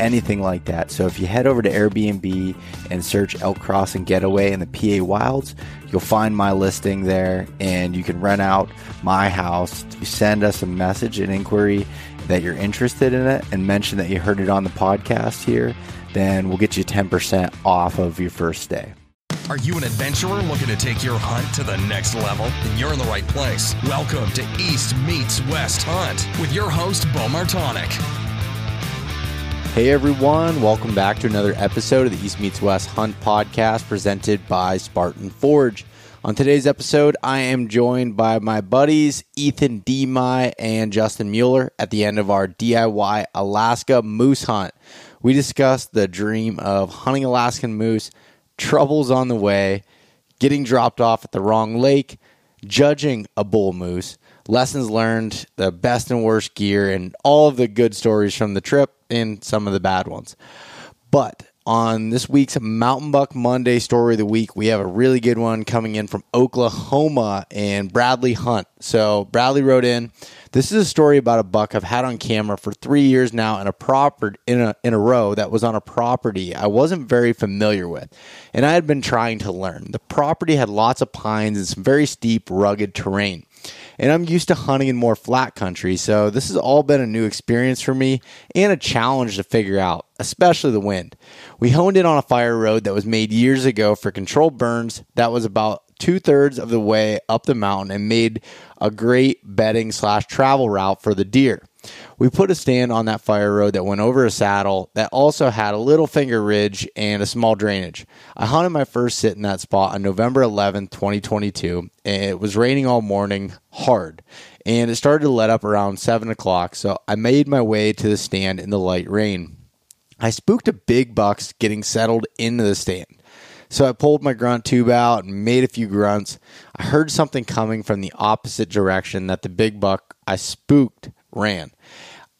anything like that. So if you head over to Airbnb and search Elk Crossing Getaway in the PA Wilds, you'll find my listing there and you can rent out my house. Send us a message, an inquiry that you're interested in it, and mention that you heard it on the podcast here. Then we'll get you 10% off of your first day. Are you an adventurer looking to take your hunt to the next level? Then you're in the right place. Welcome to East Meets West Hunt with your host, Beau Martonik. Hey everyone, welcome back to another episode of the East Meets West Hunt podcast presented by Spartan Forge. On today's episode, I am joined by my buddies Ethan Demi and Justin Mueller at the end of our DIY Alaska moose hunt. We discussed the dream of hunting Alaskan moose, troubles on the way, getting dropped off at the wrong lake, judging a bull moose, lessons learned, the best and worst gear, and all of the good stories from the trip and some of the bad ones. But on this week's Mountain Buck Monday story of the week, we have a really good one coming in from Oklahoma and Bradley Hunt. So Bradley wrote in, this is a story about a buck I've had on camera for three years now in a proper in a in a row that was on a property I wasn't very familiar with, and I had been trying to learn. The property had lots of pines and some very steep, rugged terrain. And I'm used to hunting in more flat country, so this has all been a new experience for me and a challenge to figure out, especially the wind. We honed in on a fire road that was made years ago for controlled burns that was about two thirds of the way up the mountain and made a great bedding slash travel route for the deer. We put a stand on that fire road that went over a saddle that also had a little finger ridge and a small drainage. I hunted my first sit in that spot on November 11th, 2022, and it was raining all morning hard. And it started to let up around 7 o'clock, so I made my way to the stand in the light rain. I spooked a big bucks getting settled into the stand. So I pulled my grunt tube out and made a few grunts. I heard something coming from the opposite direction that the big buck I spooked ran.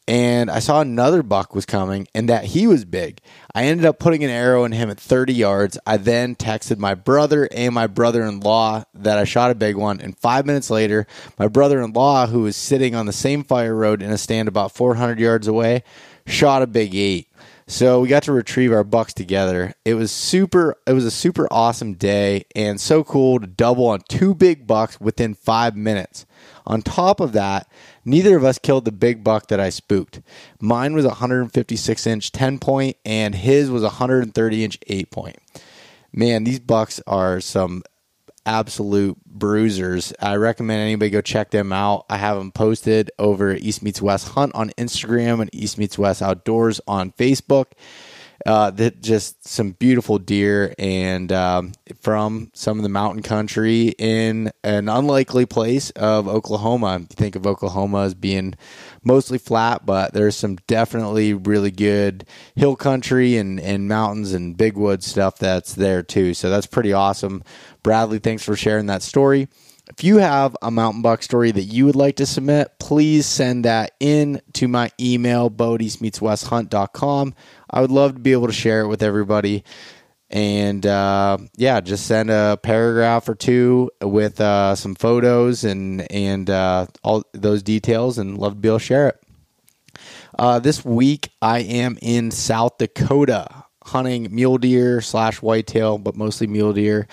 And I saw another buck was coming and that he was big. I ended up putting an arrow in him at 30 yards. I then texted my brother and my brother in law that I shot a big one. And five minutes later, my brother in law, who was sitting on the same fire road in a stand about 400 yards away, shot a big eight. So we got to retrieve our bucks together. It was super it was a super awesome day and so cool to double on two big bucks within 5 minutes. On top of that, neither of us killed the big buck that I spooked. Mine was a 156 inch 10 point and his was a 130 inch 8 point. Man, these bucks are some absolute bruisers. I recommend anybody go check them out. I have them posted over East Meets West Hunt on Instagram and East Meets West Outdoors on Facebook. Uh, that just some beautiful deer and um, from some of the mountain country in an unlikely place of Oklahoma. You think of Oklahoma as being mostly flat, but there's some definitely really good hill country and, and mountains and big wood stuff that's there too. So that's pretty awesome. Bradley, thanks for sharing that story. If you have a mountain buck story that you would like to submit, please send that in to my email, bodeastmeetswesthunt.com. I would love to be able to share it with everybody. And uh, yeah, just send a paragraph or two with uh, some photos and and uh, all those details, and love to be able to share it. Uh, this week, I am in South Dakota hunting mule deer slash whitetail, but mostly mule deer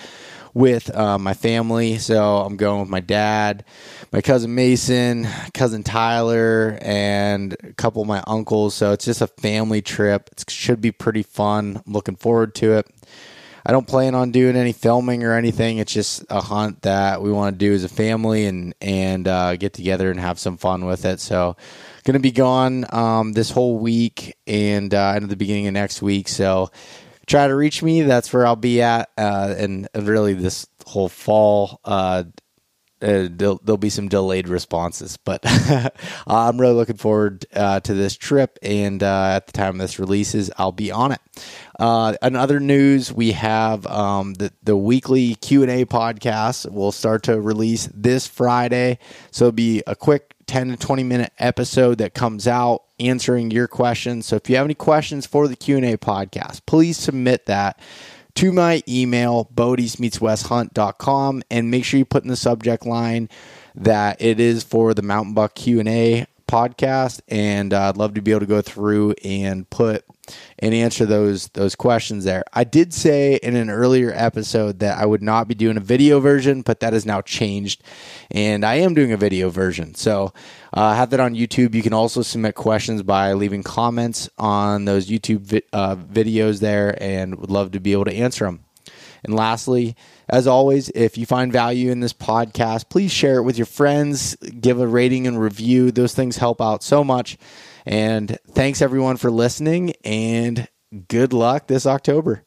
with uh, my family. So I'm going with my dad, my cousin Mason, cousin Tyler, and a couple of my uncles. So it's just a family trip. It should be pretty fun. I'm looking forward to it. I don't plan on doing any filming or anything. It's just a hunt that we want to do as a family and and uh, get together and have some fun with it. So, going to be gone um, this whole week and uh, into the beginning of next week. So, try to reach me. That's where I'll be at. Uh, and really, this whole fall, uh, uh, there'll, there'll, be some delayed responses, but I'm really looking forward uh, to this trip. And uh, at the time this releases, I'll be on it. Uh, in other news, we have um, the the weekly Q and A podcast will start to release this Friday, so it'll be a quick 10 to 20 minute episode that comes out answering your questions. So if you have any questions for the Q and A podcast, please submit that to my email, bodeastmeetswesthunt.com, and make sure you put in the subject line that it is for the Mountain Buck Q&A podcast. And uh, I'd love to be able to go through and put and answer those those questions there. I did say in an earlier episode that I would not be doing a video version, but that has now changed, and I am doing a video version. So uh, I have that on YouTube. You can also submit questions by leaving comments on those YouTube vi- uh, videos there, and would love to be able to answer them. And lastly, as always, if you find value in this podcast, please share it with your friends, give a rating and review. Those things help out so much. And thanks everyone for listening and good luck this October.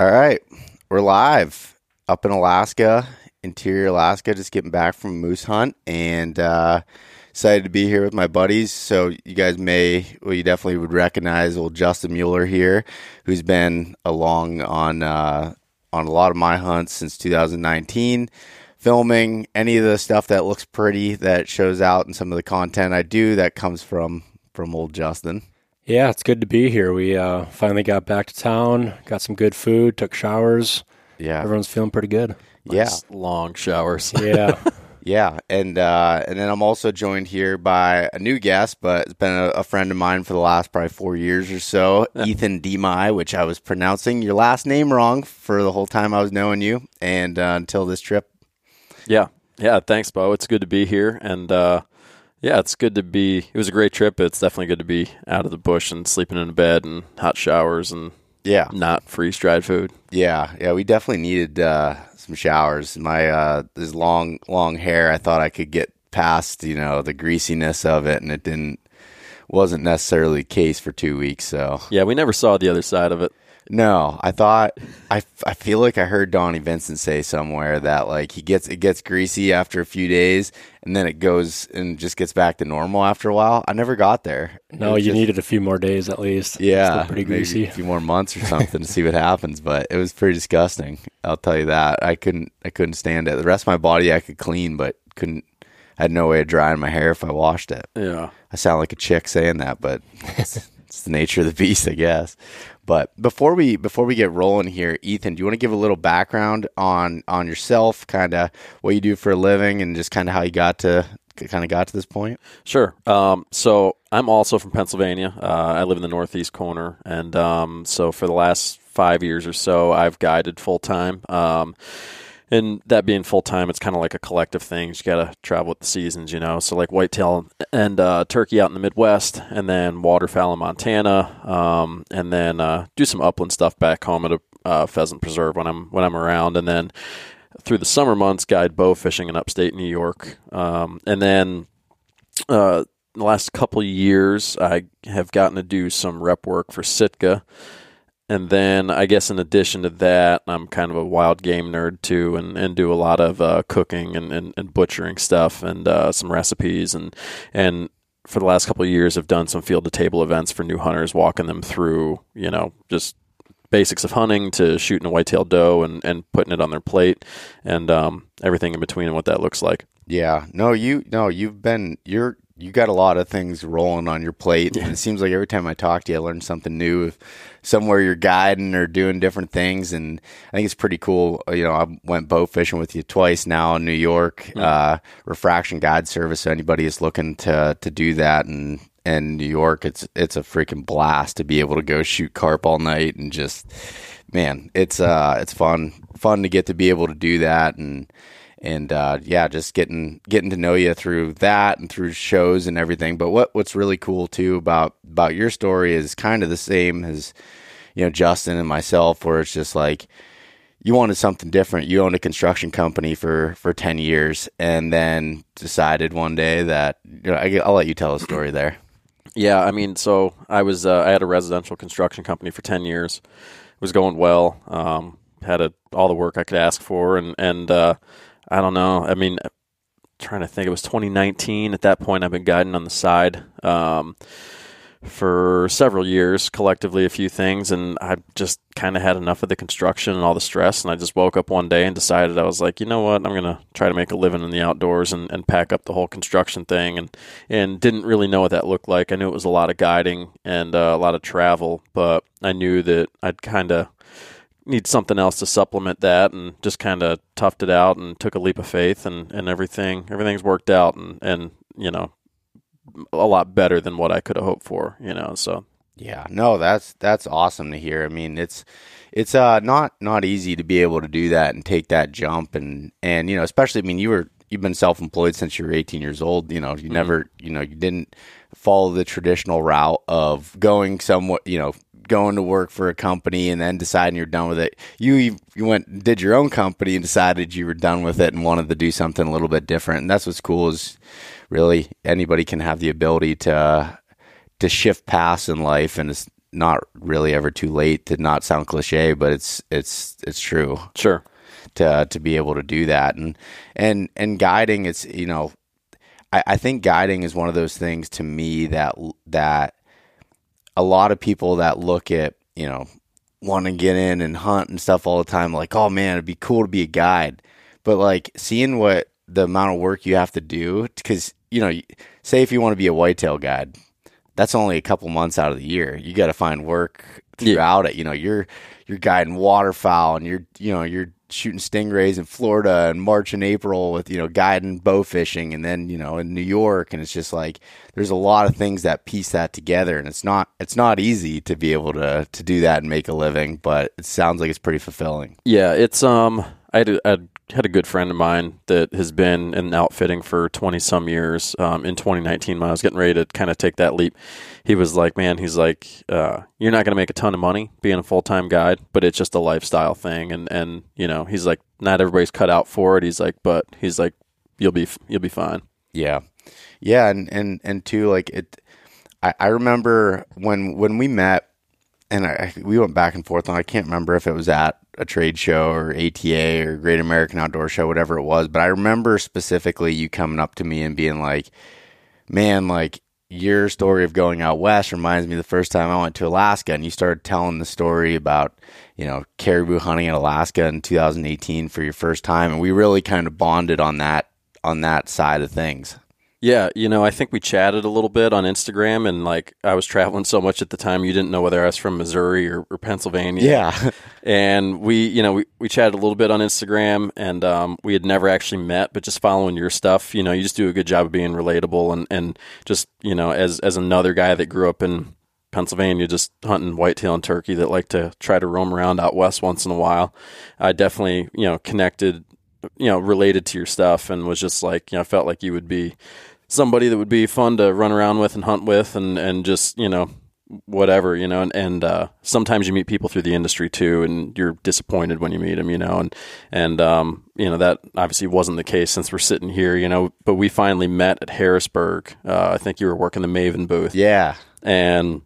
All right. We're live up in Alaska, interior Alaska, just getting back from moose hunt and uh, excited to be here with my buddies. So you guys may, well, you definitely would recognize old Justin Mueller here, who's been along on uh, on a lot of my hunts since 2019 filming any of the stuff that looks pretty that shows out in some of the content I do that comes from from old Justin. Yeah, it's good to be here. We uh, finally got back to town, got some good food, took showers. Yeah, everyone's feeling pretty good. Nice yeah, long showers. Yeah. Yeah, and uh, and then I'm also joined here by a new guest, but it's been a, a friend of mine for the last probably four years or so, Ethan Demi, which I was pronouncing your last name wrong for the whole time I was knowing you, and uh, until this trip. Yeah, Yeah, thanks, Beau. It's good to be here, and uh, yeah, it's good to be. It was a great trip. It's definitely good to be out of the bush and sleeping in a bed and hot showers and Yeah, not freeze dried food. yeah, yeah. We definitely needed uh, some showers. My uh, this long, long hair. I thought I could get past, you know, the greasiness of it, and it didn't. Wasn't necessarily the case for two weeks. So Yeah, we never saw the other side of it. No, I thought I, I feel like I heard Donnie Vincent say somewhere that like he gets it gets greasy after a few days, and then it goes and just gets back to normal after a while. I never got there. No, you just- needed a few more days at least. Yeah, Still pretty greasy. a few more months or something to see what happens. But it was pretty disgusting. I'll tell you that. I couldn't. I couldn't stand it. The rest of my body I could clean, but couldn't. I had no way of drying my hair if I washed it. Yeah. I sound like a chick saying that, but it's, it's the nature of the beast, I guess. But before we before we get rolling here, Ethan, do you want to give a little background on on yourself, kind of what you do for a living, and just kind of how you got to kind of got to this point? Sure. Um, so I'm also from Pennsylvania. Uh, I live in the northeast corner, and um, so for the last five years or so, I've guided full time. Um, and that being full time, it's kind of like a collective thing. You got to travel with the seasons, you know. So like whitetail and uh, turkey out in the Midwest, and then waterfowl in Montana, um, and then uh, do some upland stuff back home at a uh, pheasant preserve when I'm when I'm around, and then through the summer months, guide bow fishing in upstate New York, um, and then uh, the last couple years, I have gotten to do some rep work for Sitka. And then I guess in addition to that, I'm kind of a wild game nerd too, and, and do a lot of uh, cooking and, and, and butchering stuff and uh, some recipes and and for the last couple of years, I've done some field to table events for new hunters, walking them through you know just basics of hunting to shooting a whitetail doe and, and putting it on their plate and um, everything in between and what that looks like. Yeah. No, you no, you've been you're you got a lot of things rolling on your plate. And it seems like every time I talk to you I learn something new. If somewhere you're guiding or doing different things and I think it's pretty cool. You know, I went bow fishing with you twice now in New York. Uh refraction guide service. So anybody is looking to to do that and in New York, it's it's a freaking blast to be able to go shoot carp all night and just man, it's uh it's fun fun to get to be able to do that and and uh, yeah, just getting getting to know you through that and through shows and everything. But what what's really cool too about about your story is kind of the same as you know Justin and myself, where it's just like you wanted something different. You owned a construction company for for ten years, and then decided one day that you know, I, I'll let you tell a story there. Yeah, I mean, so I was uh, I had a residential construction company for ten years. It was going well. Um, had a, all the work I could ask for, and and uh, I don't know. I mean, trying to think. It was 2019. At that point, I've been guiding on the side um, for several years, collectively a few things, and I just kind of had enough of the construction and all the stress. And I just woke up one day and decided I was like, you know what, I'm gonna try to make a living in the outdoors and, and pack up the whole construction thing. And and didn't really know what that looked like. I knew it was a lot of guiding and uh, a lot of travel, but I knew that I'd kind of need something else to supplement that and just kind of toughed it out and took a leap of faith and, and everything everything's worked out and, and you know a lot better than what I could have hoped for you know so Yeah, no, that's that's awesome to hear. I mean, it's it's uh not not easy to be able to do that and take that jump and and you know, especially I mean, you were you've been self-employed since you were 18 years old, you know, you never, you know, you didn't follow the traditional route of going somewhat, you know, going to work for a company and then deciding you're done with it. You you went and did your own company and decided you were done with it and wanted to do something a little bit different. And that's what's cool is really anybody can have the ability to to shift paths in life and it's not really ever too late to not sound cliche but it's it's it's true sure to to be able to do that and and and guiding it's you know I, I think guiding is one of those things to me that that a lot of people that look at you know want to get in and hunt and stuff all the time like oh man it'd be cool to be a guide. But like seeing what the amount of work you have to do because you know say if you want to be a whitetail guide that's only a couple months out of the year. You got to find work throughout it. You know you're you're guiding waterfowl and you're you know you're shooting stingrays in Florida and March and April with you know guiding bow fishing and then you know in New York. And it's just like there's a lot of things that piece that together. And it's not it's not easy to be able to to do that and make a living but it sounds like it's pretty fulfilling. Yeah it's um I had, I had a good friend of mine that has been in outfitting for 20 some years. Um, in 2019, when I was getting ready to kind of take that leap, he was like, man, he's like, uh, you're not going to make a ton of money being a full time guide, but it's just a lifestyle thing. And, and, you know, he's like, not everybody's cut out for it. He's like, but he's like, you'll be, you'll be fine. Yeah. Yeah. And, and, and two, like it, I, I remember when, when we met and I, we went back and forth and I can't remember if it was at a trade show or ATA or Great American Outdoor Show, whatever it was. But I remember specifically you coming up to me and being like, man, like your story of going out west reminds me the first time I went to Alaska. And you started telling the story about, you know, caribou hunting in Alaska in 2018 for your first time. And we really kind of bonded on that, on that side of things. Yeah, you know, I think we chatted a little bit on Instagram, and like I was traveling so much at the time, you didn't know whether I was from Missouri or, or Pennsylvania. Yeah, and we, you know, we, we chatted a little bit on Instagram, and um, we had never actually met, but just following your stuff, you know, you just do a good job of being relatable, and and just you know, as as another guy that grew up in Pennsylvania, just hunting whitetail and turkey that like to try to roam around out west once in a while, I definitely you know connected, you know, related to your stuff, and was just like you know, felt like you would be somebody that would be fun to run around with and hunt with and, and just, you know, whatever, you know, and, and uh, sometimes you meet people through the industry too, and you're disappointed when you meet them, you know, and, and, um, you know, that obviously wasn't the case since we're sitting here, you know, but we finally met at Harrisburg. Uh, I think you were working the Maven booth. Yeah. And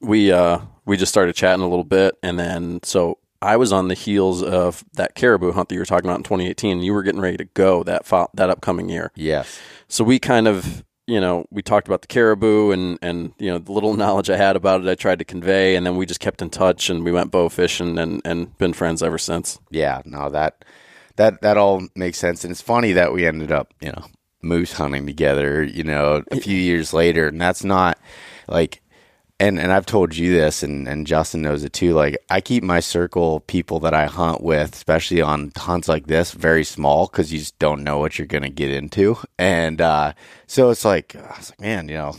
we, uh, we just started chatting a little bit. And then, so I was on the heels of that caribou hunt that you were talking about in 2018. And you were getting ready to go that, fo- that upcoming year. Yes so we kind of you know we talked about the caribou and and you know the little knowledge I had about it I tried to convey and then we just kept in touch and we went bow fishing and and been friends ever since. Yeah, no that that that all makes sense and it's funny that we ended up you know moose hunting together you know a few years later and that's not like and and I've told you this, and and Justin knows it too. Like I keep my circle people that I hunt with, especially on hunts like this, very small because you just don't know what you're gonna get into. And uh, so it's like I was like, man, you know,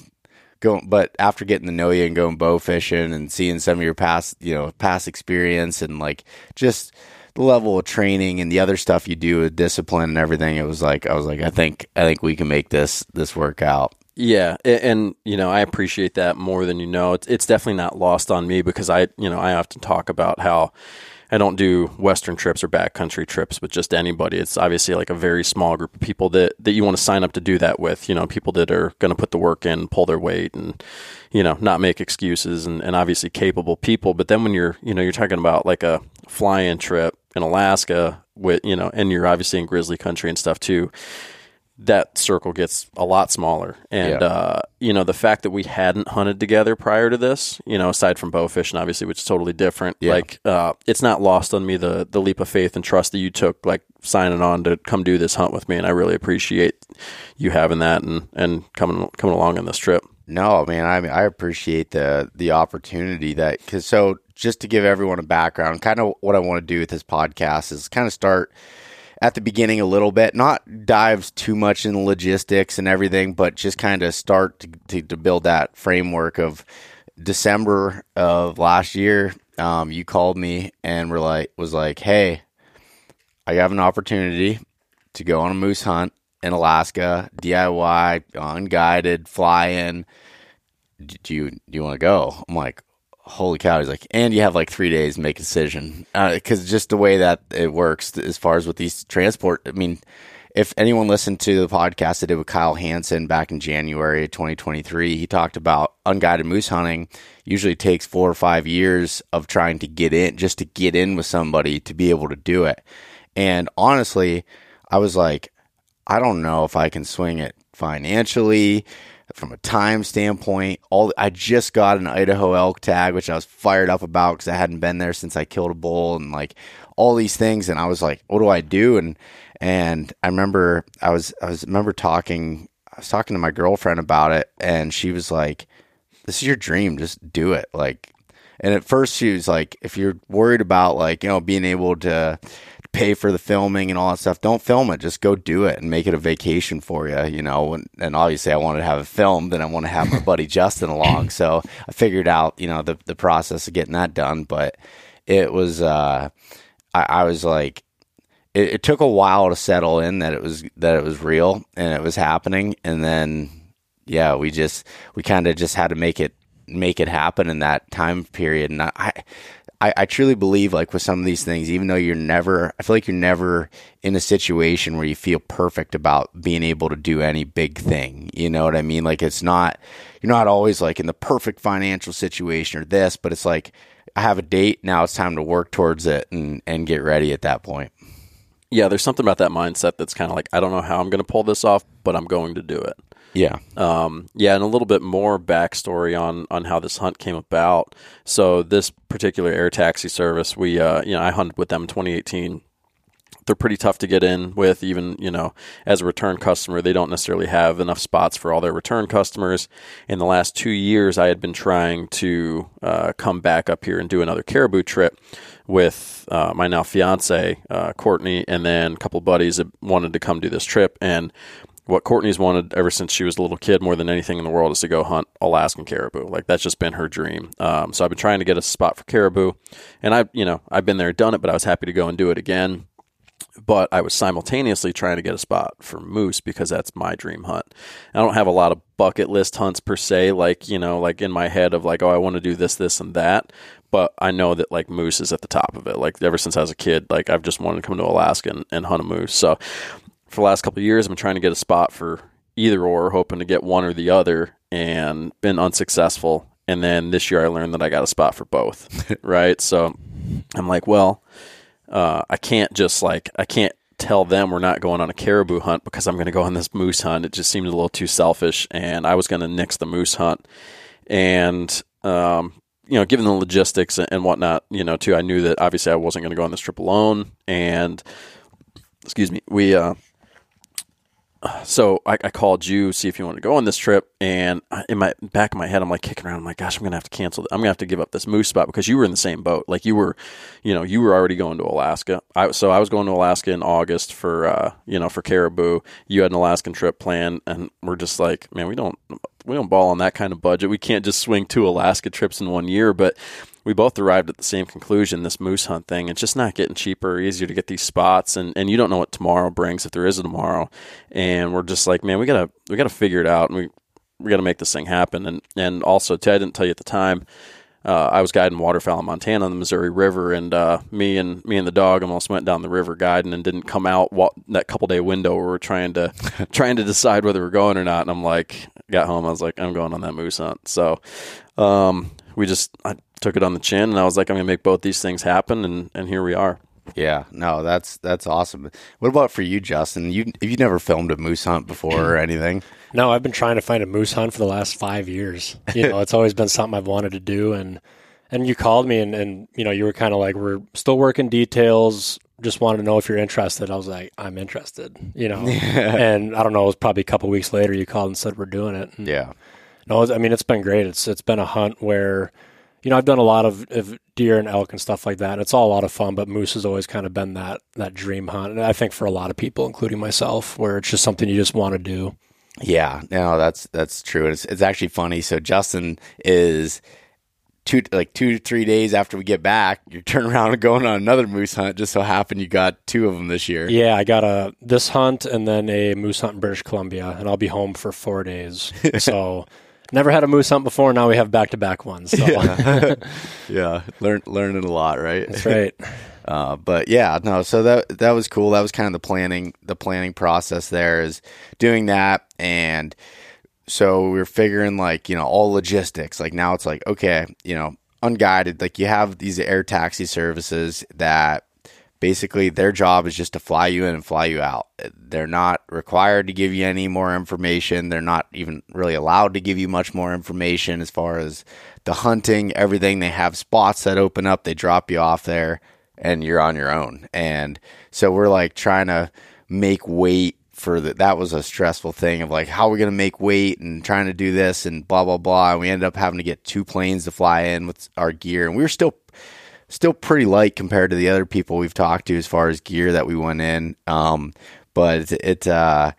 going. But after getting to know you and going bow fishing and seeing some of your past, you know, past experience and like just the level of training and the other stuff you do with discipline and everything, it was like I was like, I think I think we can make this this work out. Yeah, and, and, you know I appreciate that more than you know. It's, it's definitely not lost on me because I you know I often talk about how I don't do Western trips or backcountry trips with just anybody. It's obviously like a very small group of people that, that you want to sign up to do that with. You know, people that are going to put the work in, pull their weight, and you know, not make excuses, and, and obviously capable people. But then when you're you know you're talking about like a fly-in trip in Alaska with you know, and you're obviously in grizzly country and stuff too that circle gets a lot smaller. And, yeah. uh, you know, the fact that we hadn't hunted together prior to this, you know, aside from bow fishing, obviously, which is totally different, yeah. like, uh, it's not lost on me the, the leap of faith and trust that you took, like, signing on to come do this hunt with me. And I really appreciate you having that and, and coming, coming along on this trip. No, man, I mean, I appreciate the, the opportunity that, cause so just to give everyone a background, kind of what I want to do with this podcast is kind of start, at the beginning a little bit, not dives too much in logistics and everything, but just kind of start to, to, to, build that framework of December of last year. Um, you called me and were like, was like, hey, I have an opportunity to go on a moose hunt in Alaska, DIY, unguided, fly in. Do you do you want to go? I'm like, holy cow he's like and you have like three days to make a decision because uh, just the way that it works as far as with these transport i mean if anyone listened to the podcast I did with Kyle Hansen back in January 2023, he talked about unguided moose hunting usually takes four or five years of trying to get in, just to get in with somebody to be able to do it. And honestly, I was like, I don't know if I can swing it financially from a time standpoint. All I just got an Idaho elk tag, which I was fired up about because I hadn't been there since I killed a bull and like all these things. And I was like, what do I do? And and I remember I was I was remember talking I was talking to my girlfriend about it, and she was like, "This is your dream. Just do it." Like, and at first she was like, "If you're worried about like you know being able to." Pay for the filming and all that stuff. Don't film it. Just go do it and make it a vacation for you, you know. And, and obviously, I wanted to have a film, then I want to have my buddy Justin along. So I figured out, you know, the the process of getting that done. But it was, uh, I, I was like, it, it took a while to settle in that it was that it was real and it was happening, and then yeah, we just we kind of just had to make it make it happen in that time period, and I. I, I truly believe like with some of these things, even though you're never, I feel like you're never in a situation where you feel perfect about being able to do any big thing. You know what I mean? Like it's not, you're not always like in the perfect financial situation or this, but it's like I have a date now. It's time to work towards it and and get ready at that point. Yeah, there's something about that mindset that's kind of like I don't know how I'm going to pull this off, but I'm going to do it. Yeah. Um, yeah, and a little bit more backstory on on how this hunt came about. So this particular air taxi service, we uh, you know I hunted with them in 2018. They're pretty tough to get in with, even you know, as a return customer. They don't necessarily have enough spots for all their return customers. In the last two years, I had been trying to uh, come back up here and do another caribou trip with uh, my now fiance uh, Courtney, and then a couple buddies that wanted to come do this trip. And what Courtney's wanted ever since she was a little kid more than anything in the world is to go hunt Alaskan caribou. Like that's just been her dream. Um, so I've been trying to get a spot for caribou, and I, you know, I've been there, done it, but I was happy to go and do it again. But I was simultaneously trying to get a spot for moose because that's my dream hunt. I don't have a lot of bucket list hunts per se, like you know, like in my head of like, oh, I want to do this, this, and that. But I know that like moose is at the top of it. Like ever since I was a kid, like I've just wanted to come to Alaska and, and hunt a moose. So for the last couple of years, I've been trying to get a spot for either or, hoping to get one or the other, and been unsuccessful. And then this year, I learned that I got a spot for both. right, so I'm like, well, uh, I can't just like I can't tell them we're not going on a caribou hunt because I'm going to go on this moose hunt. It just seemed a little too selfish, and I was going to nix the moose hunt. And um, you know, given the logistics and whatnot, you know, too, I knew that obviously I wasn't going to go on this trip alone. And excuse me, we uh, so I, I, called you see if you want to go on this trip and in my back of my head i'm like kicking around. I'm like gosh i'm gonna have to cancel i'm gonna have to give up this moose spot because you were in the same boat. Like you were you know you were already going to alaska. I, so i was going to alaska in august for uh, you know for caribou. You had an alaskan trip planned and we're just like man we don't we don't ball on that kind of budget. We can't just swing two alaska trips in one year but we both arrived at the same conclusion this moose hunt thing it's just not getting cheaper or easier to get these spots and, and you don't know what tomorrow brings if there is a tomorrow and we're just like man we gotta we gotta figure it out and we we gotta make this thing happen and and also too, I didn't tell you at the time uh, I was guiding waterfowl in Montana on the Missouri River, and uh, me and me and the dog almost went down the river guiding and didn't come out that couple day window where we're trying to trying to decide whether we're going or not. And I'm like, got home, I was like, I'm going on that moose hunt. So um, we just I took it on the chin, and I was like, I'm gonna make both these things happen, and and here we are. Yeah, no, that's that's awesome. What about for you, Justin? You have you never filmed a moose hunt before or anything? No, I've been trying to find a moose hunt for the last five years. You know, it's always been something I've wanted to do, and and you called me, and and you know, you were kind of like, we're still working details. Just wanted to know if you're interested. I was like, I'm interested. You know, and I don't know. It was probably a couple weeks later you called and said we're doing it. And yeah. No, I mean it's been great. It's it's been a hunt where you know, I've done a lot of, of, deer and elk and stuff like that. It's all a lot of fun, but moose has always kind of been that that dream hunt. And I think for a lot of people, including myself, where it's just something you just want to do. Yeah, no, that's that's true. It's it's actually funny. So Justin is two like two to three days after we get back, you turn around and going on another moose hunt. Just so happened you got two of them this year. Yeah, I got a this hunt and then a moose hunt in British Columbia, and I'll be home for four days. So. Never had a moose hunt before. Now we have back to back ones. So. Yeah, yeah. Learn, learning a lot, right? That's right. Uh, but yeah, no. So that that was cool. That was kind of the planning. The planning process there is doing that, and so we are figuring like you know all logistics. Like now it's like okay, you know, unguided. Like you have these air taxi services that basically their job is just to fly you in and fly you out. They're not required to give you any more information. They're not even really allowed to give you much more information as far as the hunting, everything. They have spots that open up, they drop you off there, and you're on your own. And so we're like trying to make weight for that. That was a stressful thing of like, how are we going to make weight and trying to do this and blah, blah, blah. And we ended up having to get two planes to fly in with our gear. And we were still still pretty light compared to the other people we've talked to as far as gear that we went in. Um, but it, it, uh,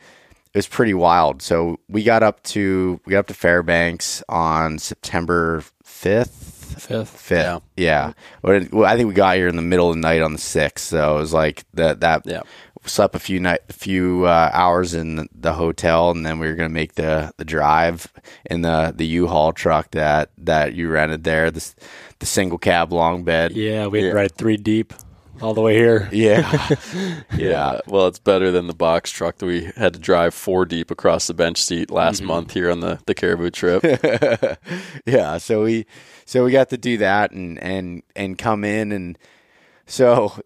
it was pretty wild. So we got up to we got up to Fairbanks on September fifth. fifth. Fifth. Yeah. Yeah. Well, I think we got here in the middle of the night on the sixth, so it was like that. That Yeah. Slept a few night, a few uh, hours in the, the hotel, and then we were gonna make the the drive in the the U-Haul truck that that you rented there, the the single cab long bed. Yeah, we had Yeah. to ride three deep all the way here. Yeah. yeah. Well, it's better than the box truck that we had to drive four deep across the bench seat last Mm-hmm. month here on the, the Caribou trip. yeah so we so we got to do that and and and come in and so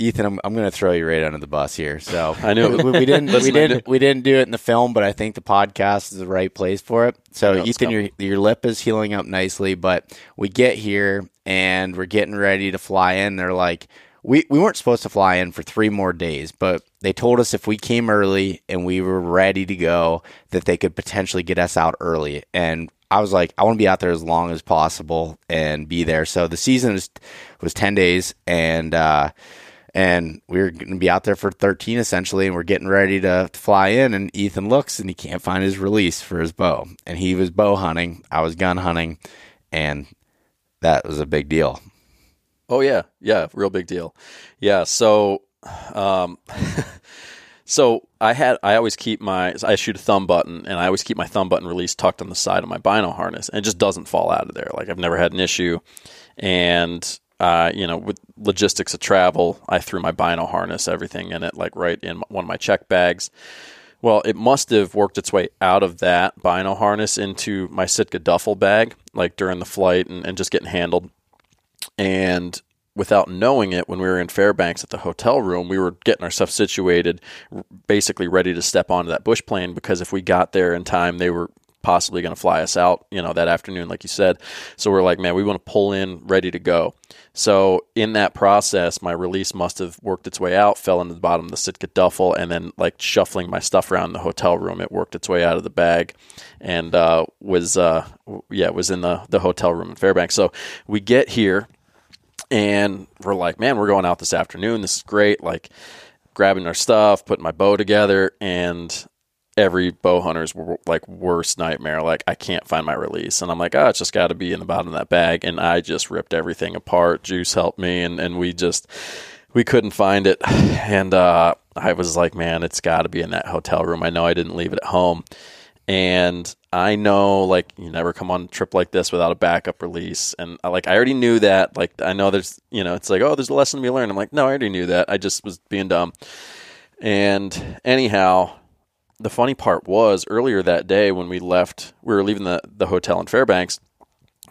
Ethan, I'm, I'm going to throw you right under the bus here. So I knew we, we didn't we didn't we didn't do it in the film, but I think the podcast is the right place for it. So No, Ethan, your your lip is healing up nicely, but we get here and we're getting ready to fly in. They're like, we we weren't supposed to fly in for three more days, but they told us if we came early and we were ready to go, that they could potentially get us out early. And I was like, I want to be out there as long as possible and be there. So the season was was ten days, and uh, and we were going to be out there for 13 essentially and we're getting ready to, to fly in and ethan looks and he can't find his release for his bow and he was bow hunting i was gun hunting and that was a big deal Oh yeah, yeah, real big deal. Yeah, so, um, so I had I always keep my I shoot a thumb button and I always keep my thumb button release tucked on the side of my bino harness and it just doesn't fall out of there. Like I've never had an issue, and uh, you know with logistics of travel, I threw my bino harness, everything in it, like right in one of my check bags. Well, it must have worked its way out of that bino harness into my Sitka duffel bag, like during the flight and, and just getting handled. And without knowing it, when we were in Fairbanks at the hotel room, we were getting our stuff situated, basically ready to step onto that bush plane because if we got there in time, they were possibly going to fly us out, you know, that afternoon, like you said. So we're like, man, we want to pull in, ready to go. So in that process, my release must have worked its way out, fell into the bottom of the Sitka duffel, and then like shuffling my stuff around the hotel room, it worked its way out of the bag, and uh, was uh, yeah, was in the the hotel room in Fairbanks. So we get here and we're like, man, we're going out this afternoon. This is great. Like grabbing our stuff, putting my bow together, and every bow hunter's like worst nightmare. Like I can't find my release, and I'm like, oh, it's just got to be in the bottom of that bag, and I just ripped everything apart. Juice helped me, and and we just we couldn't find it, and uh, I was like, man, it's got to be in that hotel room. I know I didn't leave it at home. And I know, like, you never come on a trip like this without a backup release. And I, like, I already knew that. Like, I know there's, you know, it's like, oh, there's a lesson to be learned. I'm like, no, I already knew that. I just was being dumb. And anyhow, the funny part was earlier that day when we left, we were leaving the, the hotel in Fairbanks.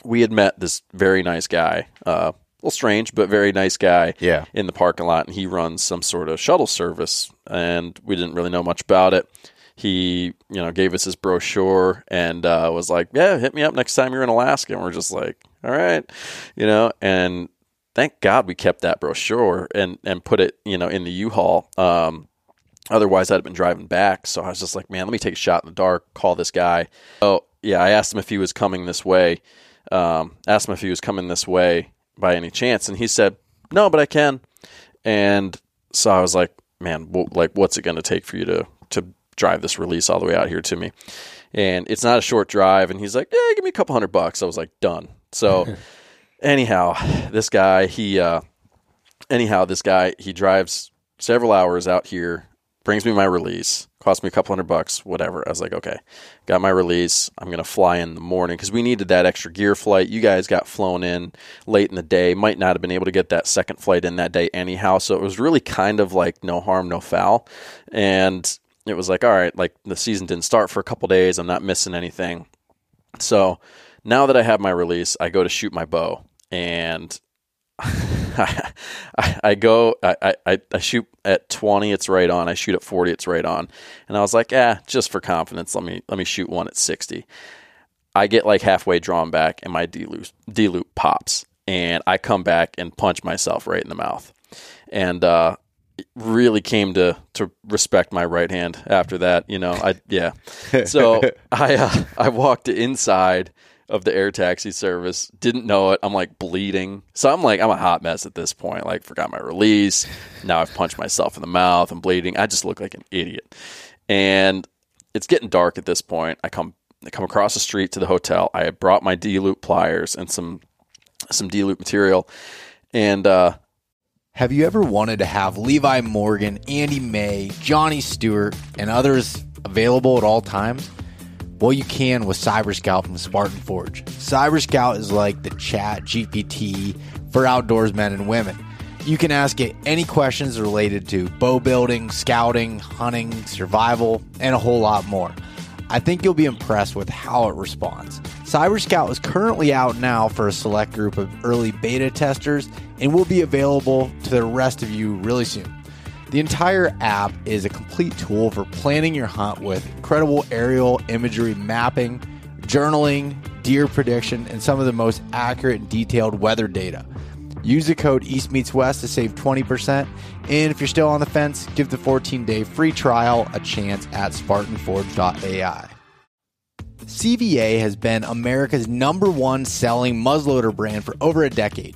We had met this very nice guy, uh, a little strange, but very nice guy Yeah. in the parking lot. And he runs some sort of shuttle service. And we didn't really know much about it he you know gave us his brochure and uh, was like yeah hit me up next time you're in alaska and we're just like all right you know and thank god we kept that brochure and and put it you know in the u-haul um, otherwise i'd have been driving back so i was just like man let me take a shot in the dark call this guy oh yeah i asked him if he was coming this way um, asked him if he was coming this way by any chance and he said no but i can and so i was like man like what's it going to take for you to to drive this release all the way out here to me. And it's not a short drive. And he's like, yeah, give me a couple hundred bucks. I was like, done. So anyhow, this guy, he, uh, anyhow, this guy, he drives several hours out here, brings me my release, cost me a couple hundred bucks, whatever. I was like, okay, got my release. I'm going to fly in the morning because we needed that extra gear flight. You guys got flown in late in the day, might not have been able to get that second flight in that day anyhow. So it was really kind of like no harm, no foul. And it was like, all right, like the season didn't start for a couple days. I'm not missing anything. So now that I have my release, I go to shoot my bow and I, I go, I, I, I shoot at 20, it's right on. I shoot at 40, it's right on. And I was like, eh, just for confidence, let me, let me shoot one at 60. I get like halfway drawn back and my D loop, D loop pops and I come back and punch myself right in the mouth. And, uh, really came to to respect my right hand after that. You know, I yeah. So I uh, I walked inside of the air taxi service, didn't know it. I'm like bleeding, so I'm like I'm a hot mess at this point. Like forgot my release. Now I've punched myself in the mouth. I'm bleeding. I just look like an idiot, and it's getting dark at this point. I come I come across the street to the hotel. I brought my D loop pliers and some some D loop material, and uh, Have you ever wanted to have Levi Morgan, Andy May, Johnny Stewart, and others available at all times? Well, you can with Cyber Scout from Spartan Forge. Cyber Scout is like the chat GPT for outdoors men and women. You can ask it any questions related to bow building, scouting, hunting, survival, and a whole lot more. I think you'll be impressed with how it responds. Cyber Scout is currently out now for a select group of early beta testers and will be available to the rest of you really soon. The entire app is a complete tool for planning your hunt with incredible aerial imagery mapping, journaling, deer prediction, and some of the most accurate and detailed weather data. Use the code East Meets West to save 20%. And if you're still on the fence, give the 14 day free trial a chance at SpartanForge.ai. CVA has been America's number one selling muzzleloader brand for over a decade.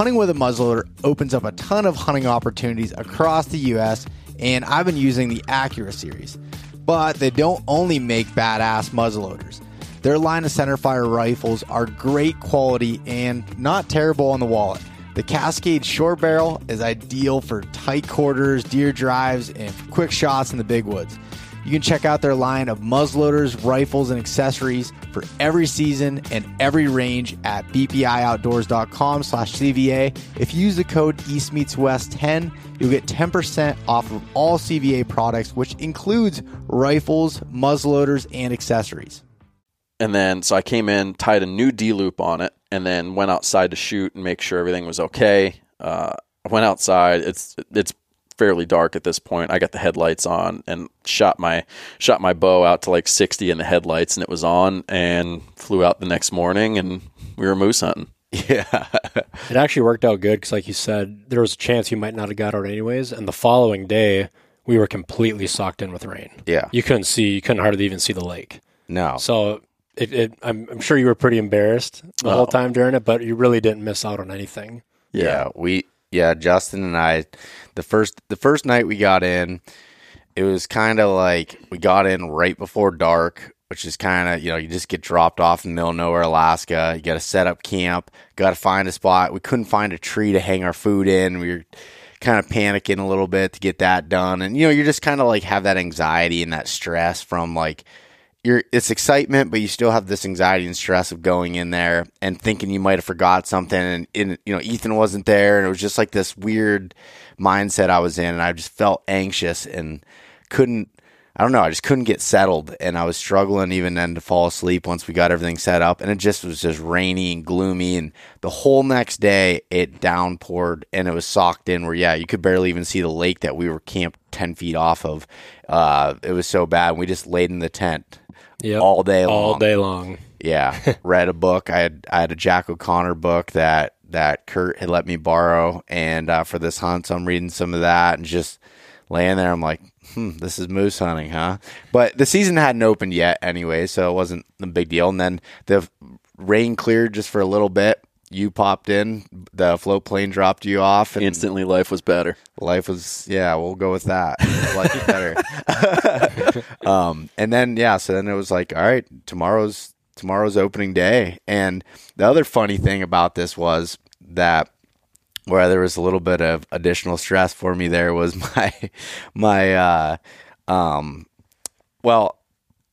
Hunting with a muzzleloader opens up a ton of hunting opportunities across the US, and I've been using the Accura series. But they don't only make badass muzzleloaders. Their line of centerfire rifles are great quality and not terrible on the wallet. The Cascade short barrel is ideal for tight quarters, deer drives, and quick shots in the big woods. You can check out their line of muzzleloaders, rifles, and accessories for every season and every range at bpioutdoors.com slash CVA. If you use the code EastMeetsWest10, you'll get 10% off of all CVA products, which includes rifles, muzzleloaders, and accessories. and then so I came in, tied a new D loop on it, and then went outside to shoot and make sure everything was okay. Uh, I went outside. It's it's fairly dark at this point. I got the headlights on and shot my shot my bow out to like sixty in the headlights, and it was on. And flew out the next morning, and we were moose hunting. Yeah. It actually worked out good because, like you said, there was a chance you might not have got out anyways. And the following day, we were completely socked in with rain. Yeah. You couldn't see, you couldn't hardly even see the lake. No. So it, it I'm, I'm sure you were pretty embarrassed the uh-huh. whole Oh. time during it, but you really didn't miss out on anything. Yeah, we yeah, Justin and I the first the first night we got in, it was kind of like we got in right before dark, which is kind of, you know, you just get dropped off in the middle of nowhere, Alaska. You got to set up camp, got to find a spot. We couldn't find a tree to hang our food in. We were kind of panicking a little bit to get that done. And you know, you're just kind of like have that anxiety and that stress from like you're it's excitement, but you still have this anxiety and stress of going in there and thinking you might have forgot something. And, you know, Ethan wasn't there, and it was just like this weird mindset I was in, and I just felt anxious and couldn't. I don't know. I just couldn't get settled, and I was struggling even then to fall asleep once we got everything set up. And it just was just rainy and gloomy, and the whole next day it downpoured, and it was socked in. Where yeah, you could barely even see the lake that we were camped ten feet off of. Uh, it was so bad. We just laid in the tent Yep. all day long. All day long. Yeah, read a book. I had I had a Jack O'Connor book that that Kurt had let me borrow, and uh, for this hunt, so I'm reading some of that and just laying there. I'm like, hmm, this is moose hunting, huh? But the season hadn't opened yet, anyway, so it wasn't a big deal. And then the rain cleared just for a little bit. You popped in, the float plane dropped you off, and Instantly, life was better. life was yeah we'll go with that. Life is better. Um and then yeah so then it was like all right tomorrow's tomorrow's opening day. And the other funny thing about this was that where there was a little bit of additional stress for me there was my my uh um well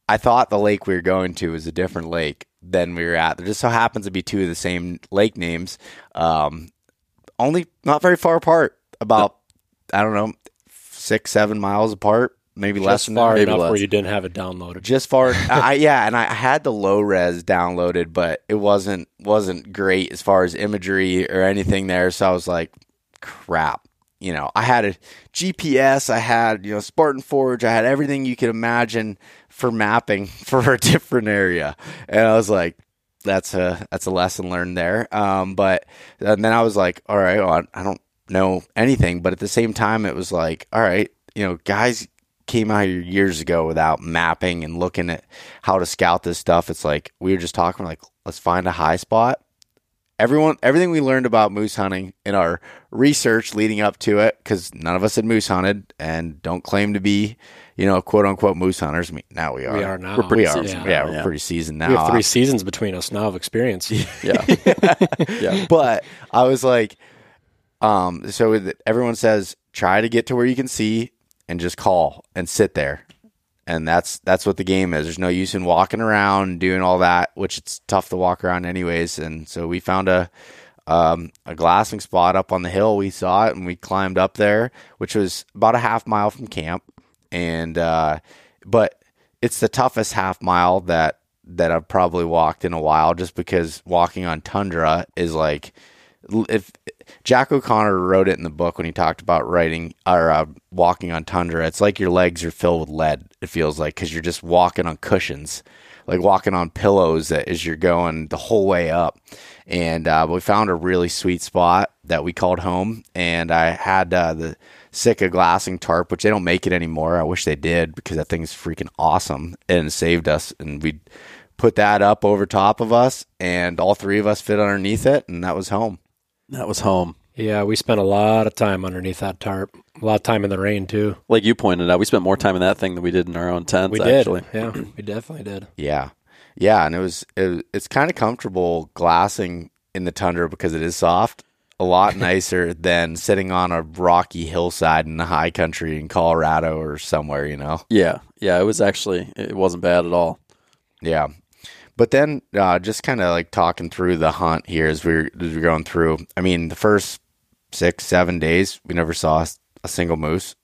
I thought the lake we were going to was a different lake than we were at. There just so happens to be two of the same lake names, um, only not very far apart. About I don't know, six seven miles apart, maybe less than far that. maybe enough less. where you didn't have it downloaded. Just far, I, yeah, and I had the low res downloaded, but it wasn't wasn't great as far as imagery or anything there. So I was like, crap. You know, I had a GPS, I had you know Spartan Forge, I had everything you could imagine for mapping for a different area, and I was like, that's a that's a lesson learned there. Um, but and then I was like, all right, well, I don't know anything, but at the same time, it was like, all right, you know, guys came out here years ago without mapping and looking at how to scout this stuff. It's like we were just talking like, let's find a high spot everyone, everything we learned about moose hunting in our research leading up to it, because none of us had moose hunted and don't claim to be, you know, quote unquote moose hunters. I mean, now we are. We are now. We're pretty We are. seasoned Yeah, we're yeah. pretty seasoned now. We have three seasons between us now of experience. Yeah. yeah. but I was like, um, so everyone says try to get to where you can see and just call and sit there, and that's that's what the game is. There's no use in walking around doing all that, which it's tough to walk around anyways. And so we found a um, a glassing spot up on the hill. We saw it and we climbed up there, which was about a half mile from camp, and uh, but it's the toughest half mile that that I've probably walked in a while, just because walking on tundra is like if Jack O'Connor wrote it in the book when he talked about writing or uh, walking on tundra, it's like your legs are filled with lead. It feels like because you're just walking on cushions, like walking on pillows as you're going the whole way up. And uh, we found a really sweet spot that we called home, and I had uh, the Sitka glassing tarp, which they don't make it anymore. I wish they did because that thing's freaking awesome and saved us. And we put that up over top of us, and all three of us fit underneath it, and that was home. That was home. Yeah, we spent a lot of time underneath that tarp. A lot of time in the rain too. Like you pointed out, we spent more time in that thing than we did in our own tents. We did. actually. Yeah, we definitely did. Yeah, yeah, and it was, it, was- it's kind of comfortable glassing in the tundra because it is soft. A lot nicer than sitting on a rocky hillside in the high country in Colorado or somewhere, you know. Yeah, yeah. It was actually it wasn't bad at all. Yeah. But then uh, just kind of like talking through the hunt here as we are as we're going through. I mean, the first six, seven days, we never saw a, a single moose.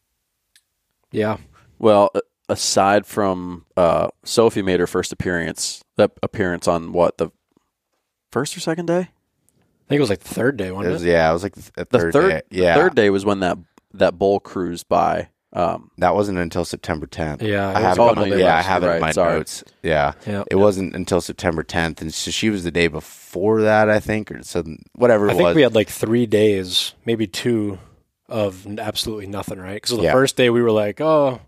Yeah, Well, aside from uh, Sophie made her first appearance, that appearance on what the first or second day? I think it was like the third day, It wasn't was, it? yeah, it was like the The third, third, day. Yeah, the third day was when that that bull cruised by. Um, that wasn't until September 10th. Yeah, I have a it. couple yeah. I have it in my sorry. notes. Yeah, Yeah. it wasn't until September 10th, and so she was the day before that, I think, or so whatever I it think was. we had like three days, maybe two, of absolutely nothing. Right? Because the Yeah. first day we were like, oh,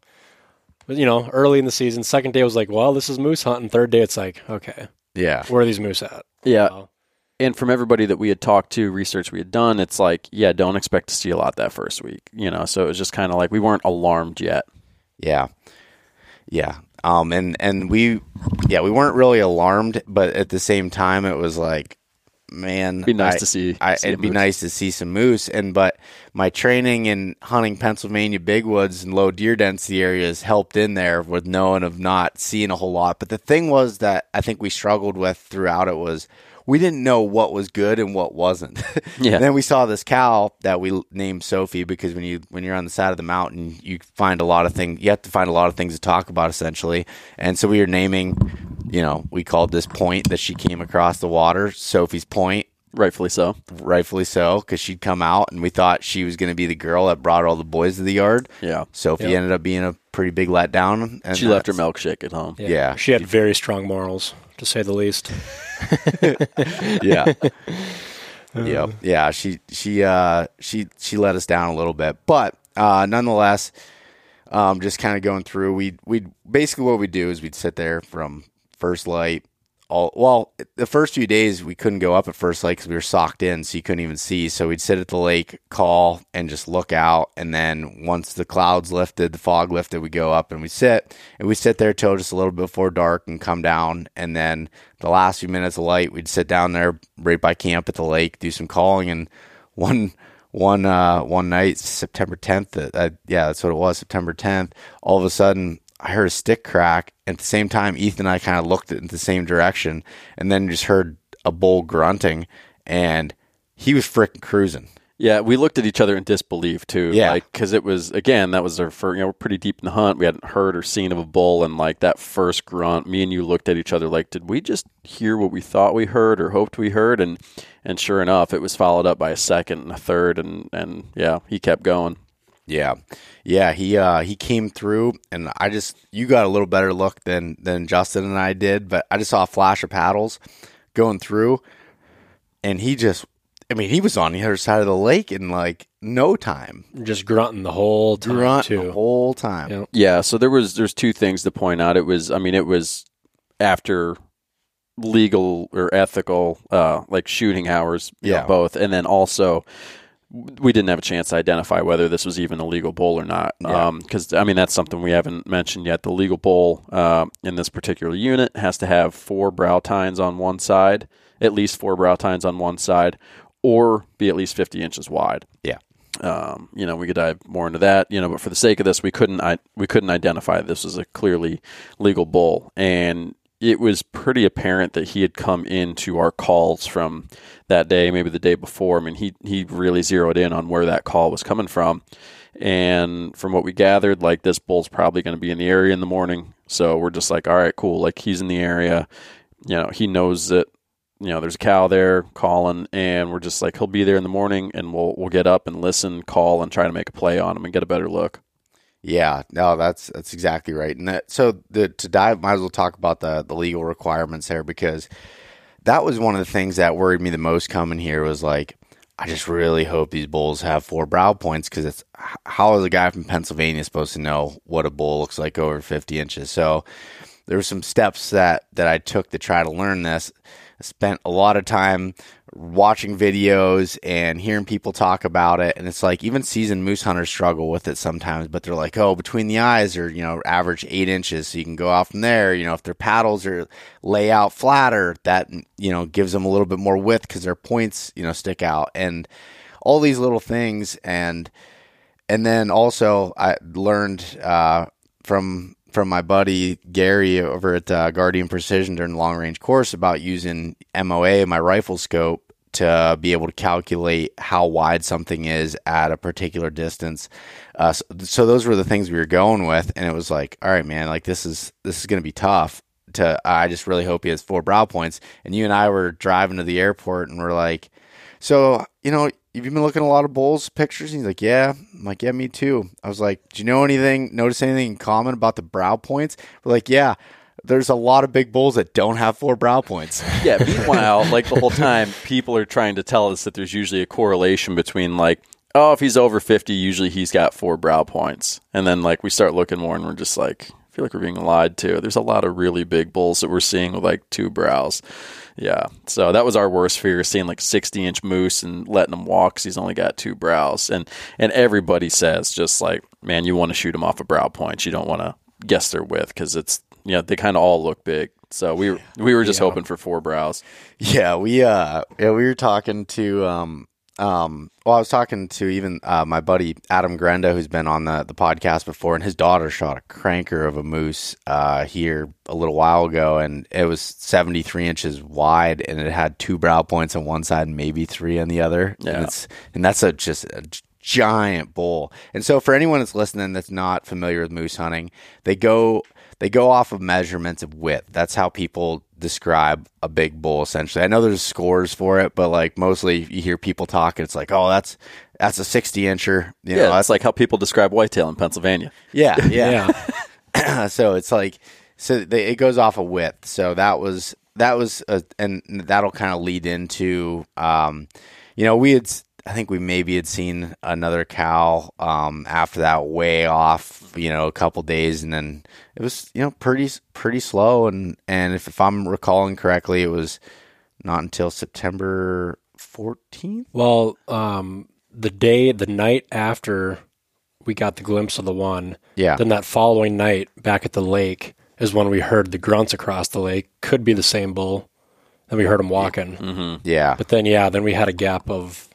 you know, early in the season. Second day was like, well, this is moose hunting. Third day, it's like, okay, yeah, where are these moose at? yeah, Oh. And from everybody that we had talked to, research we had done, it's like, yeah, don't expect to see a lot that first week. You know, so it was just kind of like we weren't alarmed yet. Yeah. Yeah. Um and and we yeah, we weren't really alarmed, but at the same time it was like man, Be nice I- to see- I, see it'd be moose. nice to see some moose and but my training in hunting Pennsylvania big woods and low deer density areas helped in there with knowing of not seeing a whole lot. But the thing was that I think we struggled with throughout it was we didn't know what was good and what wasn't. Yeah. And then we saw this cow that we named Sophie because when you when you're on the side of the mountain, you find a lot of things. You have to find a lot of things to talk about, essentially. And so we were naming, you know, we called this point that she came across the water Sophie's Point, Rightfully so. rightfully so, because she'd come out, and we thought she was going to be the girl that brought all the boys to the yard. Yeah. Sophie Yeah. ended up being a pretty big letdown. And She left her milkshake at home. Yeah. she had very strong morals, to say the least. yeah. yeah. Yeah. She she uh she she let us down a little bit. But uh nonetheless, um just kind of going through, we we basically what we do is we'd sit there from first light all well the first few days we couldn't go up at first light because we were socked in so you couldn't even see. So we'd sit at the lake call and just look out. And then once the clouds lifted the fog lifted we go up and we sit. And we sit there till just a little bit before dark and come down. And then the last few minutes of light we'd sit down there right by camp at the lake do some calling. And one one uh one night september 10th uh, yeah that's what it was september 10th all of a sudden i heard a stick crack and at the same time ethan and i kind of looked in the same direction and then just heard a bull grunting and he was freaking cruising Yeah, we looked at each other in disbelief too. Yeah. like because it was again that was our first. You know, we're pretty deep in the hunt. We hadn't heard or seen of a bull, and like that first grunt, me and you looked at each other like, did we just hear what we thought we heard or hoped we heard? And and sure enough, it was followed up by a second and a third, and and yeah, he kept going. Yeah, yeah. He uh, he came through, and I just you got a little better look than than Justin and I did, but I just saw a flash of paddles going through, and he just, I mean, he was on the other side of the lake in like no time, Just grunting the whole time grunt too. the whole time. Yeah. Yeah, so there was there's two things to point out. It was I mean it was after legal or ethical, uh, like shooting hours, you know, Yeah. both, and then also we didn't have a chance to identify whether this was even a legal bull or not. Yeah. Because I mean, that's something we haven't mentioned yet. The legal bull uh, in this particular unit has to have four brow tines on one side, at least four brow tines on one side, or be at least fifty inches wide. Yeah. Um, you know, we could dive more into that. You know, but for the sake of this, we couldn't. I, we couldn't identify this as a clearly legal bull, and it was pretty apparent that he had come into our calls from that day, maybe the day before. I mean, he he really zeroed in on where that call was coming from, and from what we gathered, like this bull's probably going to be in the area in the morning. So we're just like, all right, cool. Like he's in the area. You know, he knows that you know there's a cow there calling, and we're just like he'll be there in the morning, and we'll we'll get up and listen, call, and try to make a play on him and get a better look. Yeah, no, that's that's exactly right. And that so the to dive, might as well talk about the the legal requirements there because that was one of the things that worried me the most coming here was like I just really hope these bulls have four brow points because it's how is a guy from Pennsylvania supposed to know what a bull looks like over fifty inches? So there were some steps that that I took to try to learn this. I spent a lot of time watching videos and hearing people talk about it. And it's like even seasoned moose hunters struggle with it sometimes but they're like oh between the eyes are you know average eight inches. So you can go out from there. You know if their paddles are lay out flatter that you know gives them a little bit more width because their points you know stick out. And all these little things. And and then also I learned uh, from from my buddy Gary over at uh, Guardian Precision during the long range course about using MOA, my rifle scope, to be able to calculate how wide something is at a particular distance. Uh, so, so those were the things we were going with, and it was like, all right, man, like this is this is going to be tough. To I just really hope he has four brow points. And you and I were driving to the airport, and we're like, so you know, you've been looking at a lot of bulls pictures? And he's like, yeah. I'm like, yeah, me too. I was like, do you know anything? Notice anything in common about the brow points? We're like, yeah. There's a lot of big bulls that don't have four brow points. Yeah. Meanwhile, like the whole time, people are trying to tell us that there's usually a correlation between like, oh, if he's over 50, usually he's got four brow points, and then like we start looking more, and we're just like, I feel like we're being lied to. There's a lot of really big bulls that we're seeing with like two brows. Yeah. So that was our worst fear, seeing like 60 inch moose and letting him walk he's only got two brows. And and everybody says just like, man, you want to shoot him off a brow point. You don't want to guess their width because it's you know they kind of all look big. So we were, we were just hoping for four brows. Yeah, we uh yeah, we were talking to um um well I was talking to even uh my buddy Adam Grenda who's been on the the podcast before and his daughter shot a cranker of a moose uh here a little while ago and it was 73 inches wide and it had two brow points on one side and maybe three on the other. Yeah. And it's and that's a just a, giant bull. And so for anyone that's listening that's not familiar with moose hunting, they go they go off of measurements of width. That's how people describe a big bull essentially. I know there's scores for it, but like mostly you hear people talk and it's like, "Oh, that's that's a 60 incher." You Yeah, know, that's that's like how people describe whitetail in Pennsylvania. yeah, yeah. Yeah. so it's like so they, it goes off of width. So that was that was a, and that'll kind of lead into um, you know we had s- I think we maybe had seen another cow um, after that way off you know a couple days and then it was you know pretty pretty slow and and if, if I'm recalling correctly it was not until September 14th Well, um, the day, the night after we got the glimpse of the one, yeah then that following night back at the lake is when we heard the grunts across the lake. Could be the same bull. Then we heard him walking. yeah But then, yeah, then we had a gap of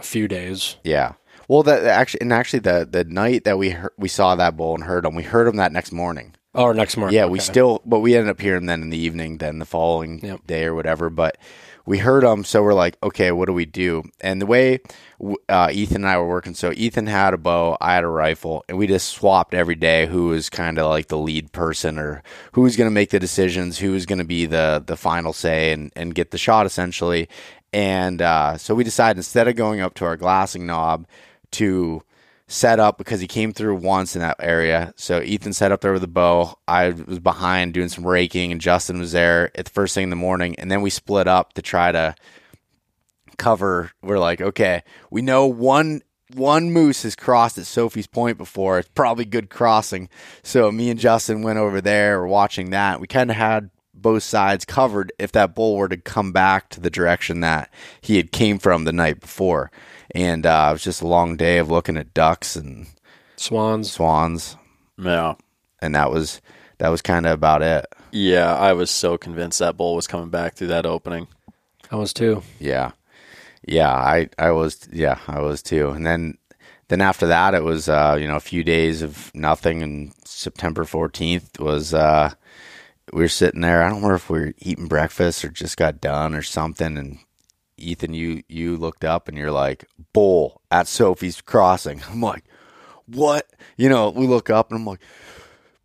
a, few days. Yeah. Well, that actually, and actually, the the night that we heard, we saw that bull and heard him, we heard him that next morning. Oh, or next morning. Yeah, we still, but we ended up hearing then in the evening, then the following Yep. day or whatever. But we heard him, so we're like, okay, what do we do? And the way uh, Ethan and I were working, so Ethan had a bow, I had a rifle, and we just swapped every day who was kind of like the lead person or who was going to make the decisions, who was going to be the the final say and and get the shot essentially. And uh, so we decided instead of going up to our glassing knob to set up because he came through once in that area. So Ethan set up there with the bow. I was behind doing some raking, and Justin was there at the first thing in the morning. And then we split up to try to cover. We're like, okay, we know one one moose has crossed at Sophie's Point before. It's probably good crossing. So me and Justin went over there. We're watching that. We kind of had both sides covered if that bull were to come back to the direction that he had came from the night before. And uh, it was just a long day of looking at ducks and Swans. swans, Yeah. and that was that was kind of about it. Yeah, I was so convinced that bull was coming back through that opening. I was too. Yeah, yeah, I I was yeah I was too, and then then after that it was uh, you know a few days of nothing, and September fourteenth was uh, we were sitting there. I don't remember if we were eating breakfast or just got done or something, and Ethan, you you looked up and you're like bull at Sophie's Crossing. I'm like, what? You know, we look up and I'm like.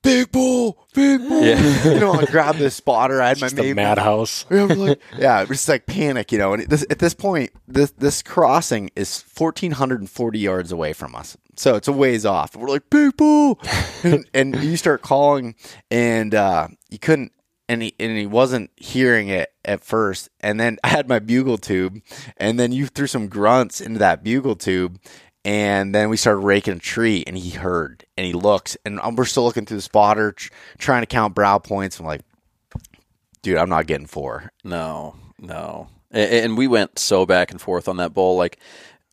Big bull, big bull. Yeah. you know, I grabbed this spotter. I had my madhouse. yeah, like, yeah, it was just like panic, you know. And this, at this point, this this crossing is 1,440 yards away from us, so it's a ways off. We're like, people, and, and you start calling, and uh, you couldn't, and he and he wasn't hearing it at first, and then I had my bugle tube, and then you threw some grunts into that bugle tube. And then we started raking a tree, and he heard, and he looks, and we're still looking through the spotter, tr- trying to count brow points. I'm like, dude, I'm not getting four. No, no. And, and we went so back and forth on that bull. Like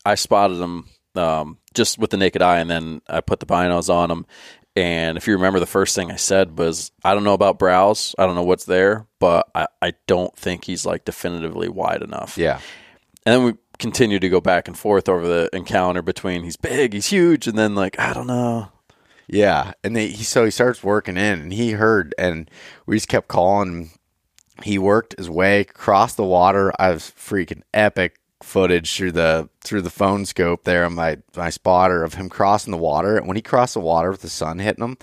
I spotted him um, just with the naked eye, and then I put the binos on him. And if you remember, the first thing I said was, "I don't know about brows. I don't know what's there, but I, I don't think he's like definitively wide enough." Yeah. And then we continued to go back and forth over the encounter between he's big, he's huge, and then like I don't know. Yeah. And they, he, so he starts working in and he heard, and we just kept calling. He worked his way across the water. I was freaking epic footage through the through the phone scope there on my my spotter of him crossing the water. And when he crossed the water with the sun hitting him,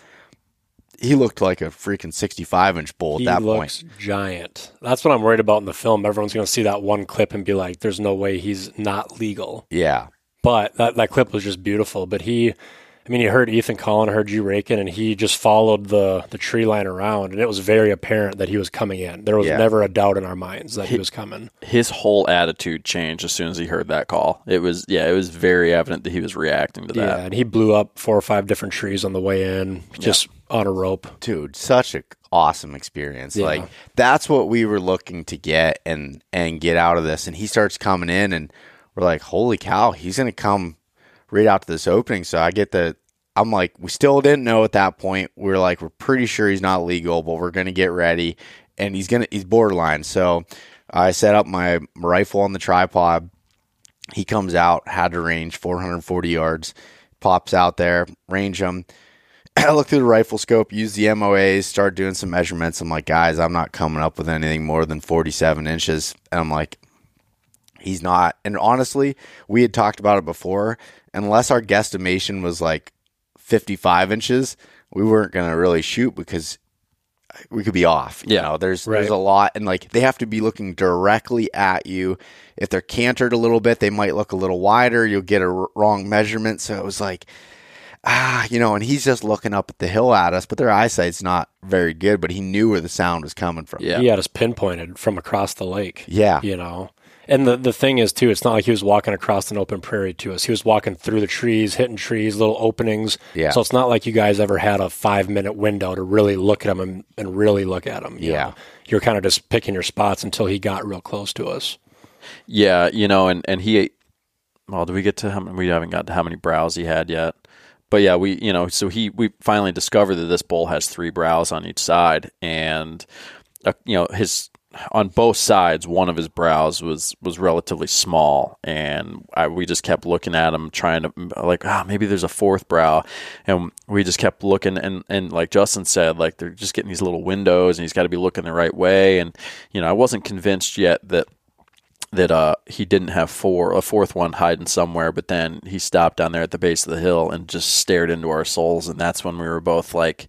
he looked like a freaking sixty five inch bull at He that looks point. giant. That's what I'm worried about in the film. Everyone's going to see that one clip and be like, "There's no way he's not legal." Yeah. But that that clip was just beautiful. But he, I mean, he heard Ethan calling, heard you raking, and he just followed the the tree line around, and it was very apparent that he was coming in. There was Yeah. never a doubt in our minds that he was coming. His whole attitude changed as soon as he heard that call. It was yeah, it was very evident that he was reacting to that. Yeah, and he blew up four or five different trees on the way in, just on a rope. dude such a awesome experience Yeah. like that's what we were looking to get and and get out of this and he starts coming in and we're like holy cow he's gonna come right out to this opening so i get the i'm like we still didn't know at that point we are like we're pretty sure he's not legal but we're gonna get ready and he's gonna he's borderline so i set up my rifle on the tripod he comes out had to range 440 yards pops out there range him I look through the rifle scope, use the MOAs, start doing some measurements. I'm like, guys, I'm not coming up with anything more than 47 inches. And I'm like, he's not. And honestly, we had talked about it before. Unless our guesstimation was like 55 inches, we weren't going to really shoot because we could be off. You Yeah. know, there's Right. there's a lot, and like they have to be looking directly at you. If they're cantered a little bit, they might look a little wider. You'll get a r- wrong measurement. So it was like, ah, you know, and he's just looking up at the hill at us, but their eyesight's not very good. But he knew where the sound was coming from. Yeah. He had us pinpointed from across the lake. Yeah. you know. And the the thing is too, it's not like he was walking across an open prairie to us. He was walking through the trees, hitting trees, little openings. Yeah. So it's not like you guys ever had a five minute window to really look at him and, and really look at him. you Yeah. You're kind of just picking your spots until he got real close to us. Yeah, you know, and and he, well, do we get to how many? We haven't got to how many brows he had yet. But yeah, we you know, so he we finally discovered that this bull has three brows on each side, and uh, you know his on both sides, one of his brows was was relatively small, and I, we just kept looking at him, trying to like, ah, maybe there's a fourth brow, and we just kept looking, and and like Justin said, like they're just getting these little windows, and he's got to be looking the right way, and you know, I wasn't convinced yet that that uh, he didn't have four, a fourth one hiding somewhere, but then he stopped down there at the base of the hill and just stared into our souls, and that's when we were both like,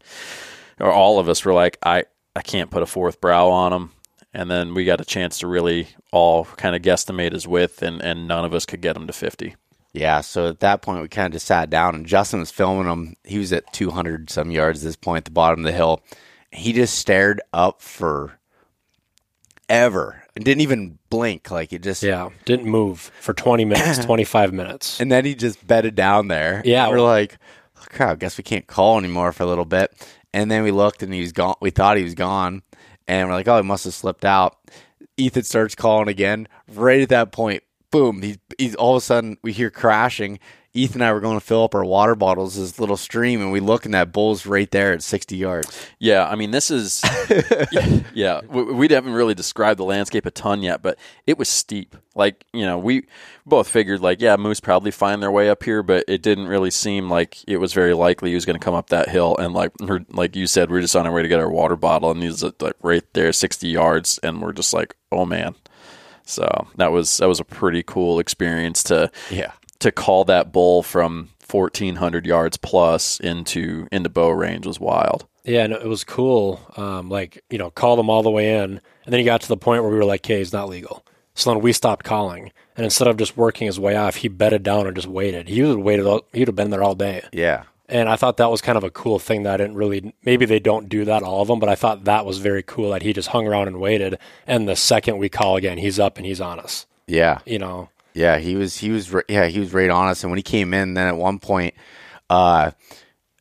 or all of us were like, I, I can't put a fourth brow on him, and then we got a chance to really all kind of guesstimate his width, and and none of us could get him to fifty. Yeah, so at that point we kind of just sat down and Justin was filming him. He was at 200 some yards at this point at the bottom of the hill. He just stared up for ever and didn't even blink like it just Yeah, didn't move for 20 minutes, 25 minutes. and then he just bedded down there. Yeah. We're like, oh, crap, guess we can't call anymore for a little bit. And then we looked and he was gone. We thought he was gone. And we're like, oh, he must have slipped out. Ethan starts calling again. Right at that point, boom! He's, he's all of a sudden we hear crashing. Ethan and I were going to fill up our water bottles, this little stream, and we look, and that bull's right there at 60 yards. Yeah, I mean, this is yeah, yeah. We, we haven't really described the landscape a ton yet, but it was steep. Like you know, we both figured like, yeah, moose probably find their way up here, but it didn't really seem like it was very likely he was going to come up that hill. And like like you said, we are just on our way to get our water bottle, and he's like right there, 60 yards, and we're just like, oh man. So that was that was a pretty cool experience to Yeah. To call that bull from 1400 yards plus into into bow range was wild. Yeah, and it was cool. Um, like you know, call them all the way in, and then he got to the point where we were like, "Okay, he's not legal." So then we stopped calling, and instead of just working his way off, he bedded down and just waited. He would have waited. all- He'd have been there all day. Yeah. And I thought that was kind of a cool thing that I didn't really. Maybe they don't do that all of them, but I thought that was very cool that he just hung around and waited. And the second we call again, he's up and he's on us. Yeah. You know, Yeah, he was he was yeah he was right on us. And when he came in, then at one point, uh,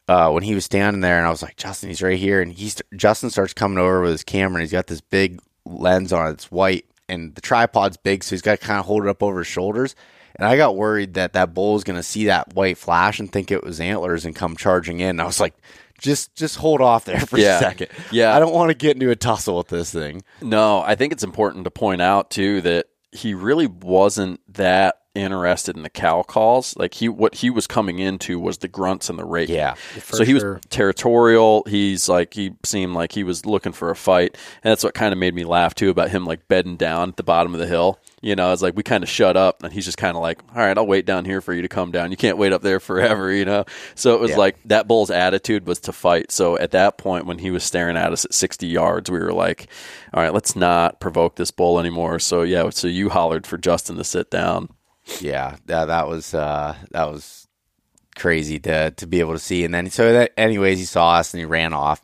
uh, when he was standing there, and I was like, Justin, he's right here, and he's Justin starts coming over with his camera, and he's got this big lens on it. It's white, and the tripod's big, so he's got to kind of hold it up over his shoulders. And I got worried that that bull was going to see that white flash and think it was antlers and come charging in. And I was like, just just hold off there for Yeah. a second. Yeah. I don't want to get into a tussle with this thing. No, I think it's important to point out too that he really wasn't that interested in the cow calls. Like he what he was coming into was the grunts and the rake. Yeah, so he sure. was territorial. He's like he seemed like he was looking for a fight. And that's what kind of made me laugh too about him like bedding down at the bottom of the hill. You know, it's like we kind of shut up and he's just kind of like, "All right, I'll wait down here for you to come down. You can't wait up there forever, you know." So it was Yeah. like that bull's attitude was to fight. So at that point when he was staring at us at 60 yards, we were like, "All right, let's not provoke this bull anymore." So yeah, so you hollered for Justin to sit down. Yeah, that that was uh, that was crazy to to be able to see. And then so that anyways, he saw us and he ran off.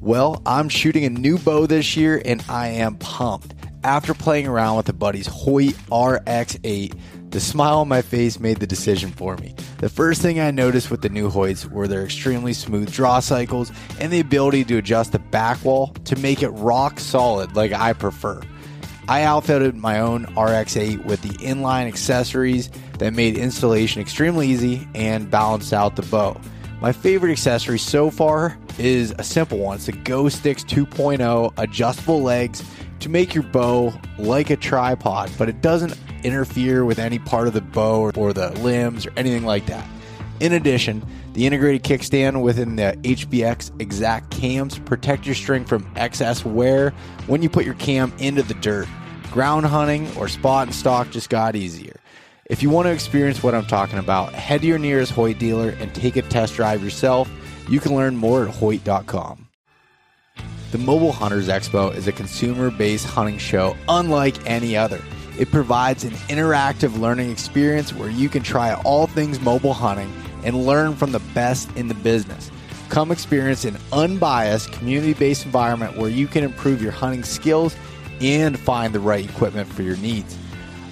Well, I'm shooting a new bow this year and I am pumped. After playing around with the buddy's Hoyt RX8, the smile on my face made the decision for me. The first thing I noticed with the new Hoyts were their extremely smooth draw cycles and the ability to adjust the back wall to make it rock solid like I prefer. I outfitted my own RX8 with the inline accessories that made installation extremely easy and balanced out the bow. My favorite accessory so far is a simple one. It's the Go Sticks 2.0 adjustable legs to make your bow like a tripod, but it doesn't interfere with any part of the bow or the limbs or anything like that. In addition, the integrated kickstand within the HBX Xact cams protect your string from excess wear when you put your cam into the dirt. Ground hunting or spot and stock just got easier. If you want to experience what I'm talking about, head to your nearest Hoyt dealer and take a test drive yourself. You can learn more at Hoyt.com. The Mobile Hunters Expo is a consumer based hunting show unlike any other. It provides an interactive learning experience where you can try all things mobile hunting and learn from the best in the business. Come experience an unbiased, community based environment where you can improve your hunting skills and find the right equipment for your needs.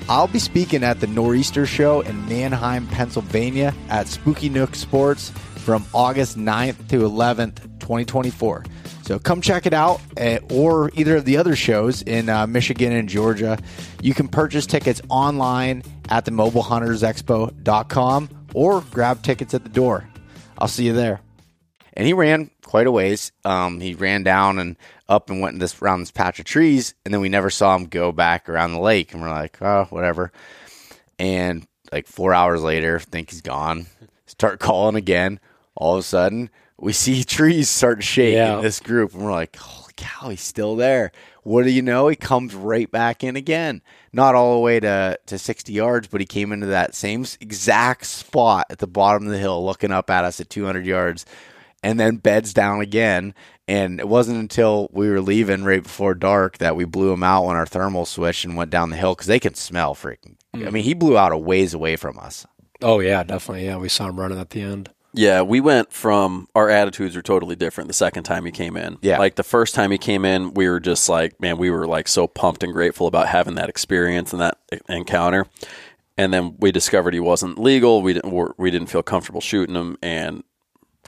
I'll be speaking at the Nor'easter Show in Manheim, Pennsylvania at Spooky Nook Sports from August 9th to 11th, 2024. So come check it out, eh, or either of the other shows in uh, Michigan and Georgia. You can purchase tickets online at the or grab tickets at the door. I'll see you there. and he ran quite a ways. Um, he ran down and up and went this around this patch of trees, and then we never saw him go back around the lake. And we're like, oh, whatever. And like four hours later, think he's gone. Start calling again. All of a sudden, we see trees start to shake Yeah. in this group, and we're like, holy cow, he's still there. What do you know? He comes right back in again. Not all the way to, to 60 yards, but he came into that same exact spot at the bottom of the hill, looking up at us at 200 yards and then beds down again. And it wasn't until we were leaving right before dark that we blew him out when our thermal switched and went down the hill because they can smell freaking. I hmm. mean, he blew out a ways away from us. oh yeah, definitely. Yeah, we saw him running at the end. Yeah, we went from our attitudes were totally different the second time he came in. Yeah. Like the first time he came in, we were just like, man, we were like so pumped and grateful about having that experience and that encounter. And then we discovered he wasn't legal. We didn't we didn't feel comfortable shooting him and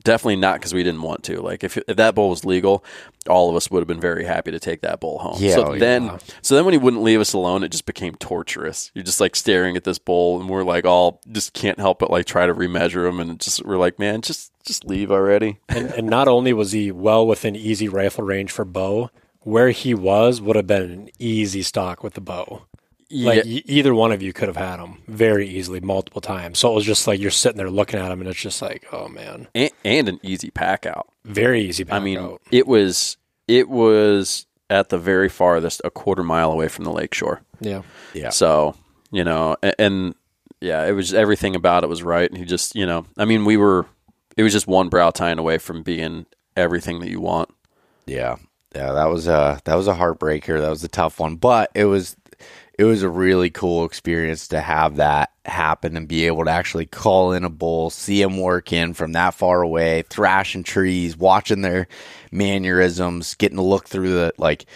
definitely not because we didn't want to. Like if if that bull was legal, all of us would have been very happy to take that bull home. Yeah, so oh, yeah. then, so then when he wouldn't leave us alone, it just became torturous. You're just like staring at this bull, and we're like all just can't help but like try to remeasure him, and just we're like, man, just just leave already. And, and not only was he well within easy rifle range for bow, where he was would have been an easy stock with the bow. Like yeah, e- either one of you could have had them very easily multiple times. So it was just like you're sitting there looking at them, and it's just like, oh man, and, and an easy pack out. very easy. I mean, out. it was it was at the very farthest, a quarter mile away from the lake shore. yeah, Yeah. So you know, and, and yeah, it was everything about it was right. And he just, you know, I mean, we were, it was just one brow tine away from being everything that you want. Yeah, yeah, that was a that was a heartbreaker. That was a tough one, but it was it was a really cool experience to have that happen and be able to actually call in a bull, see him work in from that far away, thrashing trees, watching their mannerisms, getting to look through the like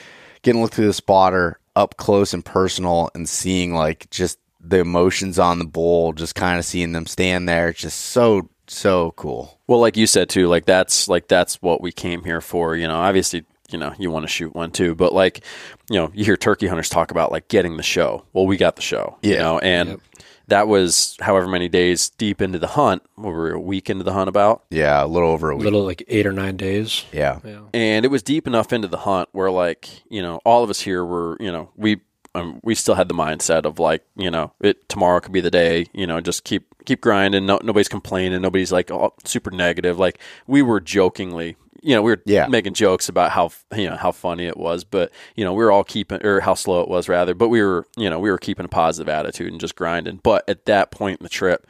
getting to look through the spotter up close and personal, and seeing like just the emotions on the bull, just kind of seeing them stand there, it's just so so cool. Well, like you said too, like that's like that's what we came here for. You know, obviously, you know, you want to shoot one too, but like, you know, you hear turkey hunters talk about like getting the show. Well, we got the show. You Yeah. know, and that was however many days deep into the hunt. We were a week into the hunt about. Yeah, a little over a a week. little like eight or nine days. yeah. Yeah, and it was deep enough into the hunt where like you know all of us here were you know we um, we still had the mindset of like you know it tomorrow could be the day you know just keep keep grinding no, nobody's complaining nobody's like oh, super negative like we were jokingly you know we were Yeah. making jokes about how you know how funny it was but you know we were all keeping or how slow it was rather but we were you know we were keeping a positive attitude and just grinding but at that point in the trip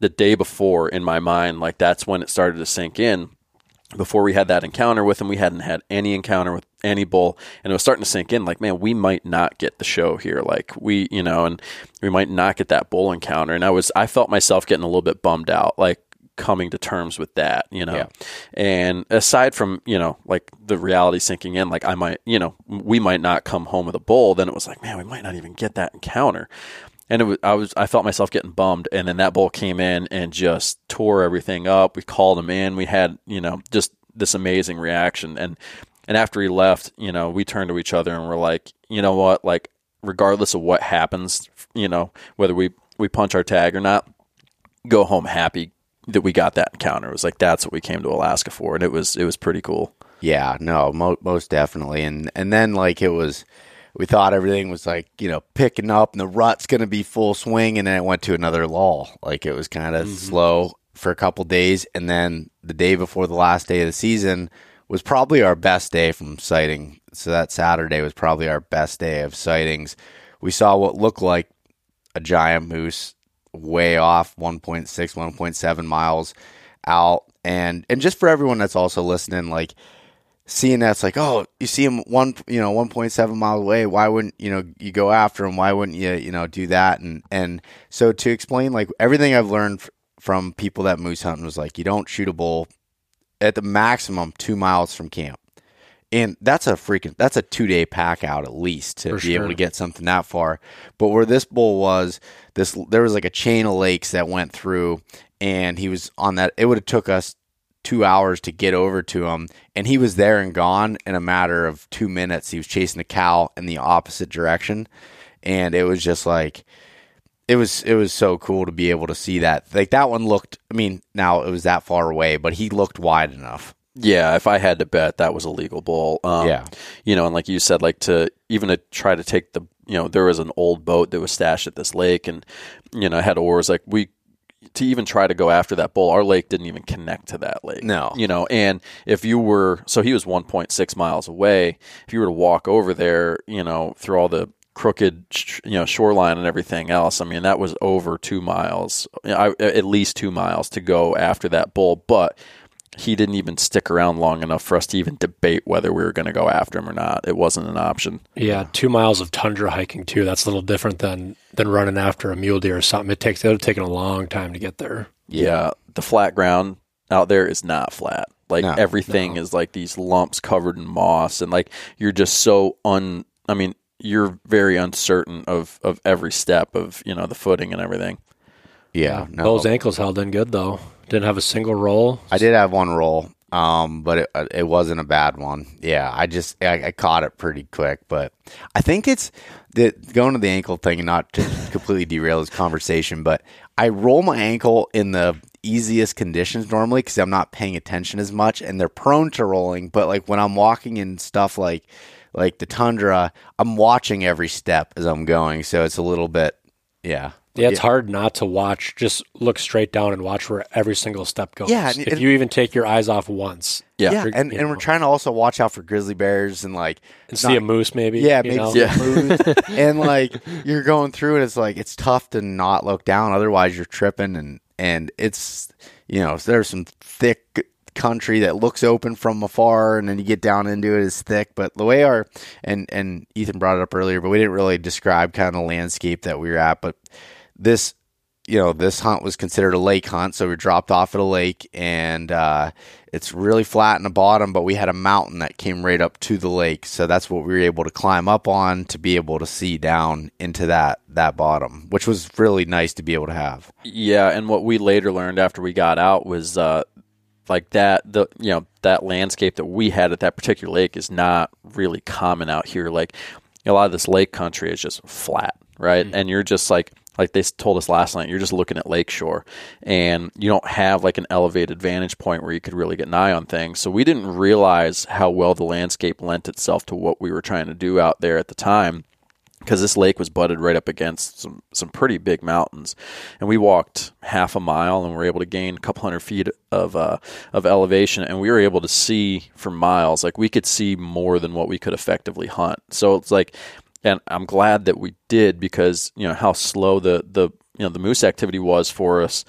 the day before in my mind like that's when it started to sink in before we had that encounter with him, we hadn't had any encounter with any bull, and it was starting to sink in. Like, man, we might not get the show here. Like, we, you know, and we might not get that bull encounter. And I was, I felt myself getting a little bit bummed out, like coming to terms with that, you know. Yeah. And aside from, you know, like the reality sinking in, like I might, you know, we might not come home with a bull. Then it was like, man, we might not even get that encounter and it was I was I felt myself getting bummed, and then that bull came in and just tore everything up. We called him in. We had you know just this amazing reaction, and and after he left, you know, we turned to each other and we're like, you know what, like regardless of what happens, you know, whether we we punch our tag or not, go home happy that we got that encounter. It was like that's what we came to Alaska for, and it was it was pretty cool. Yeah, no, mo- most definitely. And and then like it was, we thought everything was like you know picking up and the rut's going to be full swing, and then it went to another lull. Like it was kind of mm-hmm. slow for a couple days, and then the day before the last day of the season was probably our best day from sighting. So that Saturday was probably our best day of sightings. We saw what looked like a giant moose way off 1.6 1.7 miles out. And and just for everyone that's also listening like seeing that's like oh you see him one you know 1.7 miles away why wouldn't you know you go after him? Why wouldn't you you know do that? And and so to explain like everything i've learned f- from people that moose hunting was like you don't shoot a bull at the maximum 2 miles from camp and that's a freaking that's a two day pack out at least to For be able to get something that far. But where this bull was, this there was like a chain of lakes that went through, and he was on that. It would have took us two hours to get over to him, and he was there and gone in a matter of two minutes. He was chasing a cow in the opposite direction, and it was just like it was it was so cool to be able to see that. Like that one looked. I mean, now it was that far away, but he looked wide enough. Yeah, if I had to bet, that was a legal bull. Um, Yeah. you know, and like you said, like to even to try to take the, you know, there was an old boat that was stashed at this lake, and you know, had oars. Like we to even try to go after that bull, our lake didn't even connect to that lake. No. you know, and if you were, so he was 1.6 miles away. If you were to walk over there, you know, through all the crooked, sh- you know, shoreline and everything else, I mean, that was over two miles, you know, I, at least two miles to go after that bull, but he didn't even stick around long enough for us to even debate whether we were going to go after him or not. It wasn't an option. Yeah, two miles of tundra hiking too. That's a little different than than running after a mule deer or something. It takes it would have taken a long time to get there. Yeah, the flat ground out there is not flat. Like No, everything is like these lumps covered in moss, and like you're just so un. I mean, you're very uncertain of of every step of you know the footing and everything. Yeah, no. Those ankles held in good though. Didn't have a single roll. I did have one roll, um, but it it wasn't a bad one. Yeah, I just I, I caught it pretty quick, but I think it's the going to the ankle thing and not to completely derail this conversation, but I roll my ankle in the easiest conditions normally because I'm not paying attention as much, and they're prone to rolling. But like when I'm walking in stuff like like the tundra, I'm watching every step as I'm going, so it's a little bit yeah. Yeah, it's hard not to watch. Just look straight down and watch where every single step goes. Yeah, and- if and- you even take your eyes off once, Yeah. Yeah, and, and we're trying to also watch out for grizzly bears and like and see a moose maybe. Yeah, you maybe know? see a moose. and like you're going through and it's like it's tough to not look down. Otherwise, you're tripping, and and it's you know there's some thick country that looks open from afar, and then you get down into it, it's thick. But the way our and and Ethan brought it up earlier, but we didn't really describe kind of the landscape that we were at. But this you know, this hunt was considered a lake hunt, so we dropped off at a lake, and uh, it's really flat in the bottom. But we had a mountain that came right up to the lake, so that's what we were able to climb up on to be able to see down into that that bottom, which was really nice to be able to have. Yeah, and what we later learned after we got out was uh, like that the you know that landscape that we had at that particular lake is not really common out here. Like a lot of this lake country is just flat, right? And you're just like like they told us last night, you're just looking at lakeshore, and you don't have like an elevated vantage point where you could really get an eye on things. So we didn't realize how well the landscape lent itself to what we were trying to do out there at the time because this lake was butted right up against some some pretty big mountains, and we walked half a mile and were able to gain a couple hundred feet of uh, of elevation, and we were able to see for miles. Like we could see more than what we could effectively hunt. So it's like, and I'm glad that we did because you know how slow the the you know the moose activity was for us.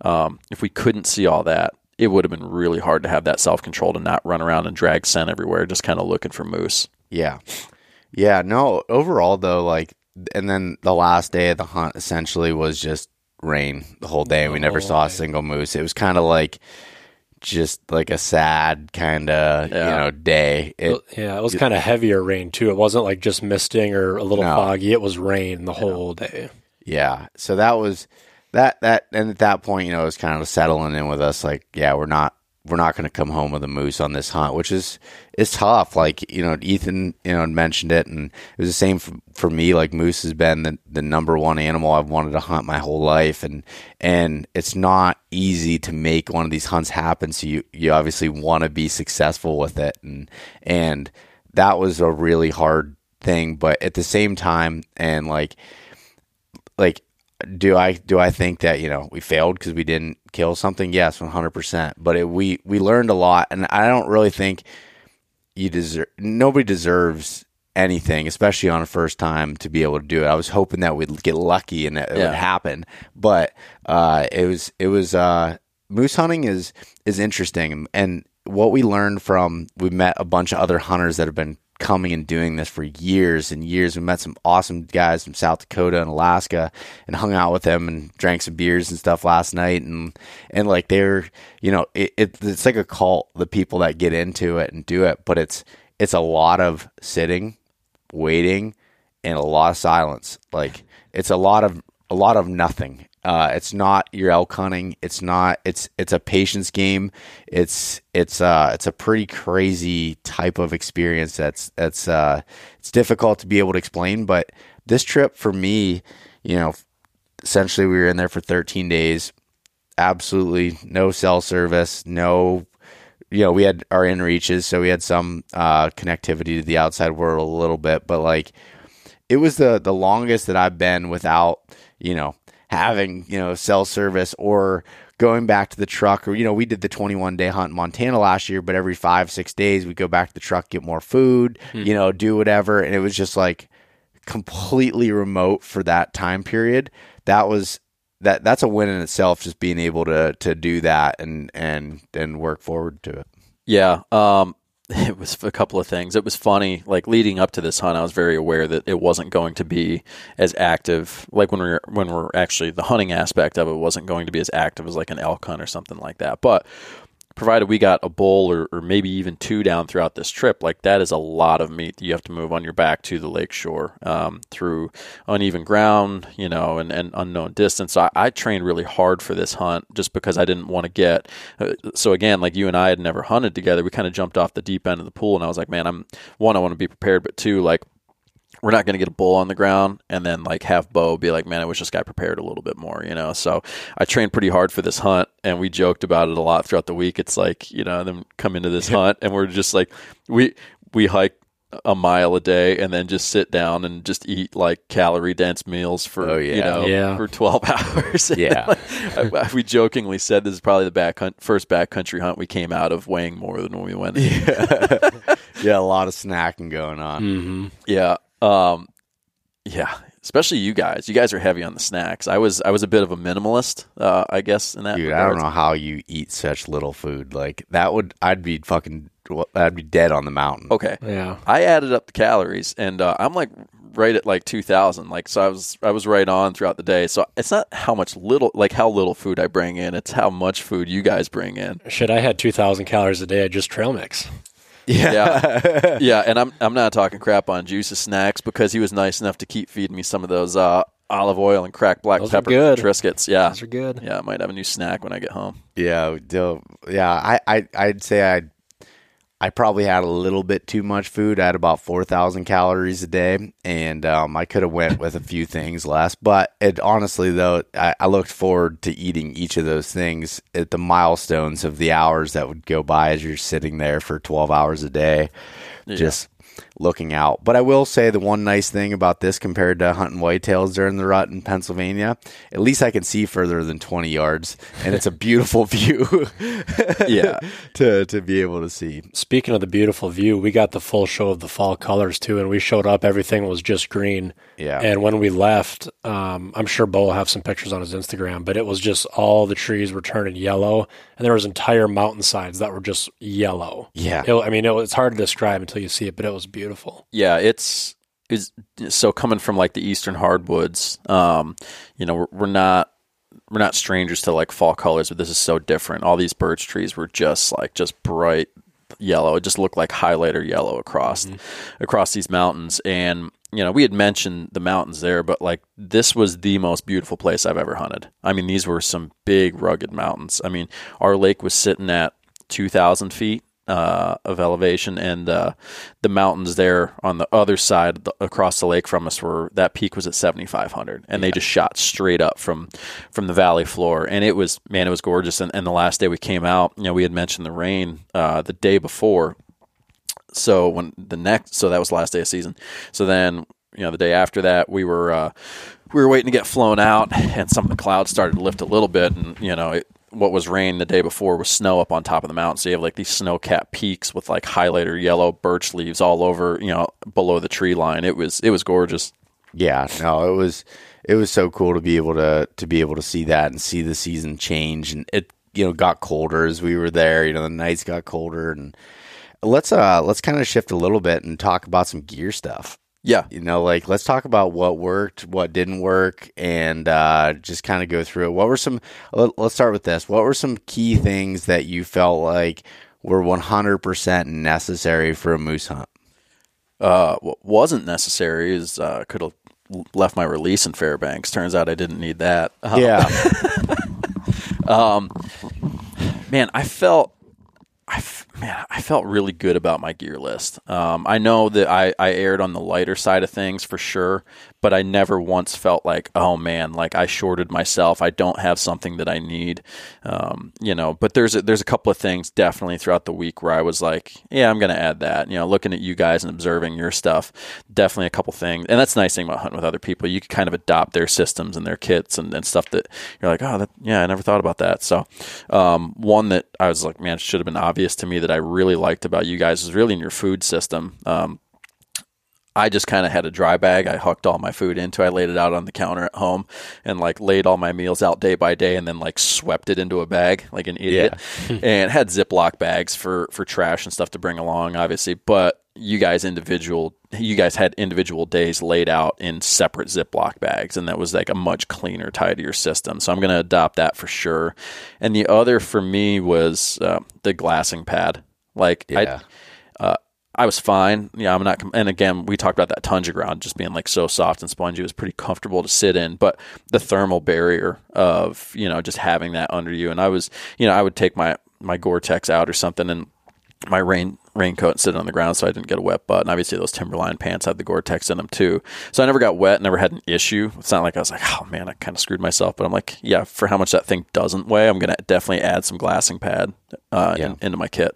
Um, if we couldn't see all that, it would have been really hard to have that self control to not run around and drag scent everywhere, just kind of looking for moose. Yeah. Yeah, no, overall though, like and then the last day of the hunt essentially was just rain the whole day. We never saw a single moose. It was kind of like just like a sad kind of, Yeah. you know, day. It, yeah, it was kind of heavier rain too. It wasn't like just misting or a little No. foggy. It was rain the whole day. Yeah. So that was that that and at that point, you know, it was kind of settling in with us like, yeah, we're not we're not going to come home with a moose on this hunt, which is is tough. Like, you know, Ethan, you know, mentioned it and it was the same for, for me like moose has been the, the number one animal I've wanted to hunt my whole life and and it's not easy to make one of these hunts happen so you you obviously want to be successful with it and and that was a really hard thing, but at the same time and like like do I do I think that you know we failed because we didn't kill something? Yes, one hundred percent. But it, we we learned a lot, and I don't really think you deserve. Nobody deserves anything, especially on a first time, to be able to do it. I was hoping that we'd get lucky and that it Yeah. would happen, but uh, it was it was uh, moose hunting is is interesting, and what we learned from we met a bunch of other hunters that have been coming and doing this for years and years. We met some awesome guys from South Dakota and Alaska and hung out with them and drank some beers and stuff last night. And, and like they're, you know, it, it, it's like a cult, the people that get into it and do it, but it's, it's a lot of sitting, waiting and a lot of silence. Like it's a lot of, a lot of nothing. Uh, it's not your elk hunting. It's not. It's it's a patience game. It's it's uh it's a pretty crazy type of experience. That's that's uh it's difficult to be able to explain. But this trip for me, you know, essentially we were in there for 13 days. Absolutely no cell service. No, you know, we had our inReaches, so we had some uh, connectivity to the outside world a little bit. But like, it was the the longest that I've been without you know having you know cell service or going back to the truck. Or you know we did the 21 day hunt in Montana last year but every 5 6 days we go back to the truck get more food you know do whatever. And it was just like completely remote for that time period. That was that that's a win in itself just being able to to do that and and and work forward to it. Yeah, um, it was a couple of things. It was funny, like leading up to this hunt, I was very aware that it wasn't going to be as active. Like when we are when we're actually the hunting aspect of it wasn't going to be as active as like an elk hunt or something like that. But provided we got a bowl or, or maybe even two down throughout this trip, like that is a lot of meat that you have to move on your back to the lake shore um, through uneven ground, you know, and, and unknown distance. So I, I trained really hard for this hunt just because I didn't want to get. Uh, so again, like you and I had never hunted together, we kind of jumped off the deep end of the pool, and I was like, man, I'm one, I want to be prepared, but two, like we're not going to get a bull on the ground and then like have Beau be like, man, I wish this guy prepared a little bit more, you know? So I trained pretty hard for this hunt and we joked about it a lot throughout the week. It's like, you know, then come into this hunt and we're just like, we, we hike a mile a day and then just sit down and just eat like calorie dense meals for, Oh, yeah. you know, Yeah. for 12 hours. Yeah. I- we jokingly said this is probably the back hunt, first backcountry hunt we came out of weighing more than when we went. yeah, a lot of snacking going on. hmm Yeah. Um, yeah. Especially you guys. You guys are heavy on the snacks. I was I was a bit of a minimalist, uh, I guess, in that. Dude, I don't know how you eat such little food. Like that would, I'd be fucking, I'd be dead on the mountain. Okay. Yeah. I added up the calories, and uh, I'm like right at like two thousand. Like so, I was I was right on throughout the day. So it's not how much little like how little food I bring in. It's how much food you guys bring in. Shit, I had 2,000 calories a day. I just trail mix. Yeah, yeah. And I'm I'm not talking crap on Juice's snacks because he was nice enough to keep feeding me some of those uh, olive oil and cracked black Those are pepper good. Triscuits. Yeah, Those are good. Yeah, I might have a new snack when I get home. Yeah, do- yeah. I, I, I'd say I, I probably had a little bit too much food. I had about four thousand calories a day, and um, I could have went with a few things less. But it honestly, though, I, I looked forward to eating each of those things at the milestones of the hours that would go by as you're sitting there for twelve hours a day, just looking out. But I will say the one nice thing about this compared to hunting whitetails during the rut in Pennsylvania, at least I can see further than 20 yards and it's a beautiful view. Yeah. to to be able to see. Speaking of the beautiful view, we got the full show of the fall colors too, and we showed up. Everything was just green. Yeah. And when we left, um, I'm sure Beau will have some pictures on his Instagram, but it was just all the trees were turning yellow, and there was entire mountainsides that were just yellow. Yeah. It- I mean, it it's hard to describe until you see it, but it was beautiful. Yeah, it's is so coming from like the eastern hardwoods. Um, you know, we're, we're not we're not strangers to like fall colors, but this is so different. All these birch trees were just like just bright yellow. It just looked like highlighter yellow across across these mountains. And you know, we had mentioned the mountains there, but like this was the most beautiful place I've ever hunted. I mean, these were some big rugged mountains. I mean, our lake was sitting at two thousand feet uh, of elevation, and uh, the mountains there on the other side the, across the lake from us were that peak was at seventy five hundred, and they just shot straight up from from the valley floor, and it was man, it was gorgeous. And, and the last day we came out, you know, we had mentioned the rain uh, the day before, so when the next so that was the last day of season so then you know the day after that we were uh, we were waiting to get flown out and some of the clouds started to lift a little bit and you know it, what was rain the day before was snow up on top of the mountain. So you have like these snow capped peaks with like highlighter yellow birch leaves all over you know below the tree line. It was it was gorgeous. Yeah, no, it was it was so cool to be able to to be able to see that and see the season change. And it you know got colder as we were there, you know, the nights got colder. And let's uh let's kind of shift a little bit and talk about some gear stuff. Yeah You know, like let's talk about what worked, what didn't work, and uh, just kind of go through it. What were some? let- Let's start with this. What were some key things that you felt like were 100% necessary for a moose hunt? uh, what wasn't necessary is uh, could have left my release in Fairbanks. Turns out I didn't need that. Uh, Yeah, man, I felt, I f- man, I felt really good about my gear list. Um, I know that I, I aired on the lighter side of things for sure, but I never once felt like, oh man, like I shorted myself. I don't have something that I need, um, you know. But there's a, there's a couple of things definitely throughout the week where I was like, yeah, I'm gonna add that. You know, looking at you guys and observing your stuff, definitely a couple things. And that's the nice thing about hunting with other people. You can kind of adopt their systems and their kits and, and stuff that you're like, oh, that, yeah, I never thought about that. So, um, one that I was like, man, it should have been obvious to me that I really liked about you guys is really in your food system. Um, I just kind of had a dry bag. I hooked all my food into. I laid it out on the counter at home and like laid all my meals out day by day, and then like swept it into a bag like an idiot, and had Ziploc bags for for trash and stuff to bring along, obviously. But you guys individual you guys had individual days laid out in separate Ziploc bags, and that was like a much cleaner tidier system. So I'm going to adopt that for sure. And the other for me was uh, the glassing pad. Like Yeah. I, uh, I was fine. Yeah, I'm not. com- And again, we talked about that tundra ground just being like so soft and spongy. It was pretty comfortable to sit in. But the thermal barrier of you know just having that under you, and I was you know I would take my my Gore-Tex out or something and my rain raincoat and sit on the ground so I didn't get a wet butt. And obviously those Timberline pants had the Gore-Tex in them too. So I never got wet, never had an issue. It's not like I was like, oh man, I kind of screwed myself. But I'm like, yeah, for how much that thing doesn't weigh, I'm gonna definitely add some glassing pad uh, in- into my kit.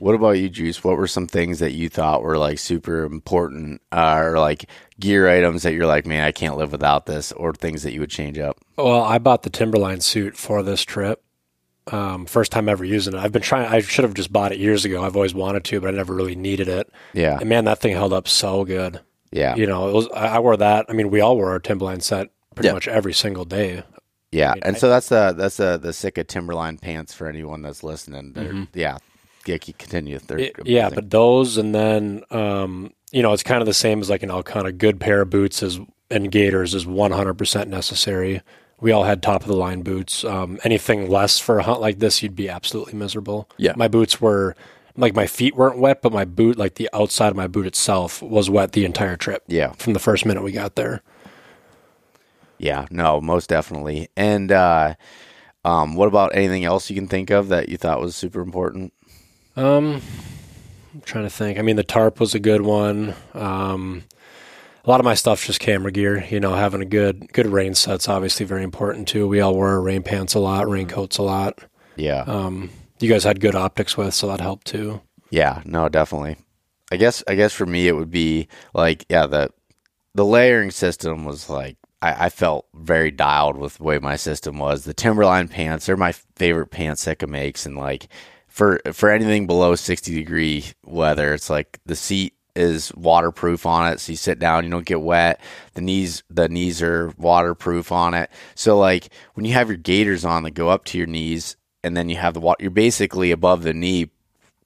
What about you, Juice? What were some things that you thought were like super important, uh, or like gear items that you're like, man, I can't live without this, or things that you would change up? Well, I bought the Timberline suit for this trip. Um, first time ever using it. I've been trying. I should have just bought it years ago. I've always wanted to, but I never really needed it. Yeah, And man, that thing held up so good. yeah, You know, it was. I wore that. I mean, we all wore our Timberline set pretty Yeah. much every single day. yeah. And so that's the that's the the Sitka Timberline pants for anyone that's listening. They're- Yeah, yeah. Continue. It- yeah, but those and then um, you know, it's kind of the same as like an Alcana. Good pair of boots is and gaiters is one hundred percent necessary. We all had top of the line boots. Um, anything less for a hunt like this, you'd be absolutely miserable. Yeah. my boots were like my feet weren't wet, but my boot, like the outside of my boot itself, was wet the entire trip. Yeah. from the first minute we got there. Yeah, no, most definitely. And uh, um, what about anything else you can think of that you thought was super important? Um, I'm trying to think. I mean, the tarp was a good one. Um, a lot of my stuff's just camera gear. You know, having a good good rain set's obviously very important too. We all wore rain pants a lot, raincoats a lot. Yeah, Um, you guys had good optics with, so that helped too. yeah, no, definitely. I guess I guess for me it would be like yeah the the layering system was like I, I felt very dialed with the way my system was. The Timberline pants they're my favorite pants Sitka makes, and like for for anything below sixty degree weather, it's like the seat is waterproof on it, so you sit down, you don't get wet. The knees the knees are waterproof on it, so like when you have your gaiters on that go up to your knees, and then you have the water, you're basically above the knee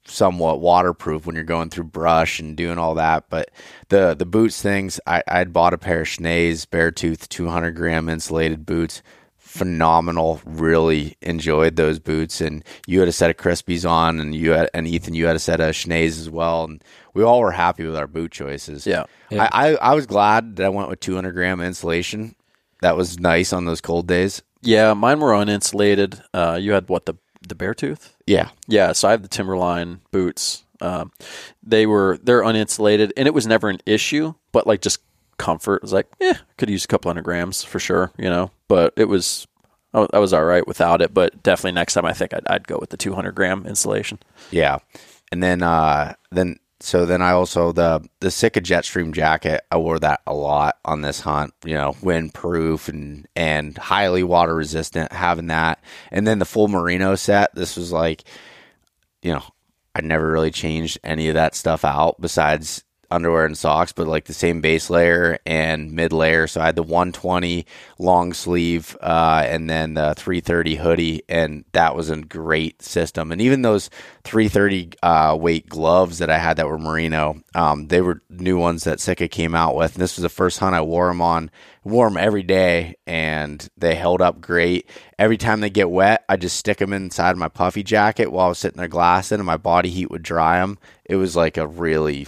somewhat waterproof when you're going through brush and doing all that. But the the boots things, I I'd bought a pair of Schnee's Beartooth 200 gram insulated boots. Phenomenal. Really enjoyed those boots. And you had a set of Crispis on, and you had and Ethan, you had a set of Schnee's as well. And we all were happy with our boot choices. Yeah. Yeah. I, I I was glad that I went with 200 gram insulation. That was nice on those cold days. Yeah, mine were uninsulated. Uh, you had what the the bear tooth? Yeah. Yeah, so I have the Timberline boots. Um, they were they're uninsulated, and it was never an issue. But like just comfort it was like, yeah, could use a couple hundred grams for sure, you know. But it was I was- all right without it. But definitely next time, I think I'd, I'd go with the 200 gram insulation. Yeah, and then uh, then so then I also the the Sitka Jetstream jacket. I wore that a lot on this hunt. You know, windproof and and highly water resistant. Having that, and then the full merino set. This was like, you know, I never really changed any of that stuff out besides underwear and socks, but like the same base layer and mid layer. So I had the 120 long sleeve uh, and then the 330 hoodie, and that was a great system. And even those 330 uh, weight gloves that I had that were merino, um, they were new ones that Sitka came out with. And this was the first hunt I wore them on. Wore them every day, and they held up great. Every time they get wet, I just stick them inside my puffy jacket while I was sitting there glassing, and my body heat would dry them. It was like a really,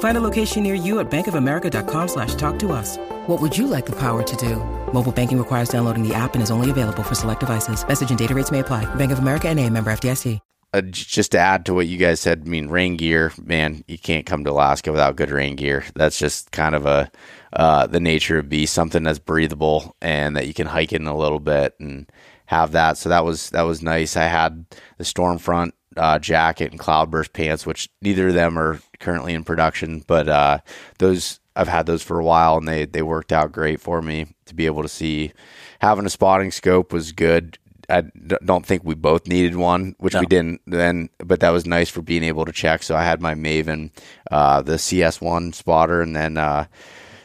Find a location near you at bankofamerica.com slash talk to us. What would you like the power to do? Mobile banking requires downloading the app and is only available for select devices. Message and data rates may apply. Bank of America and a member FDIC. uh, just to add to what you guys said, I mean, rain gear, man, you can't come to Alaska without good rain gear. That's just kind of a uh, the nature of beast, something that's breathable and that you can hike in a little bit and have that. So that was that was nice. I had the Stormfront uh, jacket and Cloudburst pants, which neither of them are currently in production, but uh, those I've had those for a while, and they they worked out great for me to be able to see. Having a spotting scope was good. I don't think we both needed one, which No. we didn't then, but that was nice for being able to check. So I had my Maven, uh, the CS1 spotter, and then uh,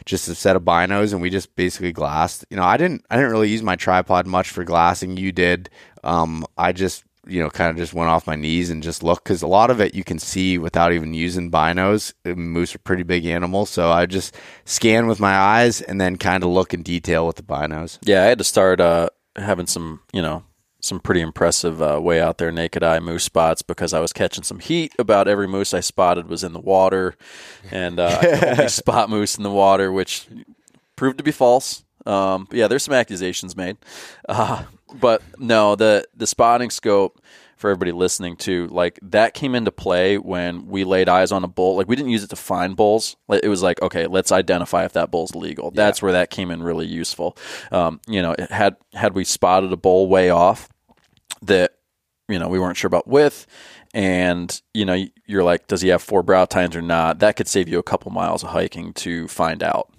just a set of binos, and we just basically glassed. You know, I didn't I didn't really use my tripod much for glassing. You did. Um, I just you know kind of just went off my knees and just looked because a lot of it you can see without even using binos. Uh, Moose are pretty big animals, so I just scan with my eyes and then kind of look in detail with the binos. Yeah, I had to start uh, having some, you know, some pretty impressive uh, way out there naked eye moose spots because I was catching some heat. About every moose I spotted was in the water, and uh, I could only spot moose in the water, which proved to be false. Um, yeah, there's some accusations made, uh, but no, the the spotting scope for everybody listening to like that came into play when we laid eyes on a bull. Like we didn't use it to find bulls. It was like okay, let's identify if that bull's legal. That's where that came in really useful. Um, you know, it had had we spotted a bull way off that you know we weren't sure about width and you know you're like does he have four brow tines or not that could save you a couple miles of hiking to find out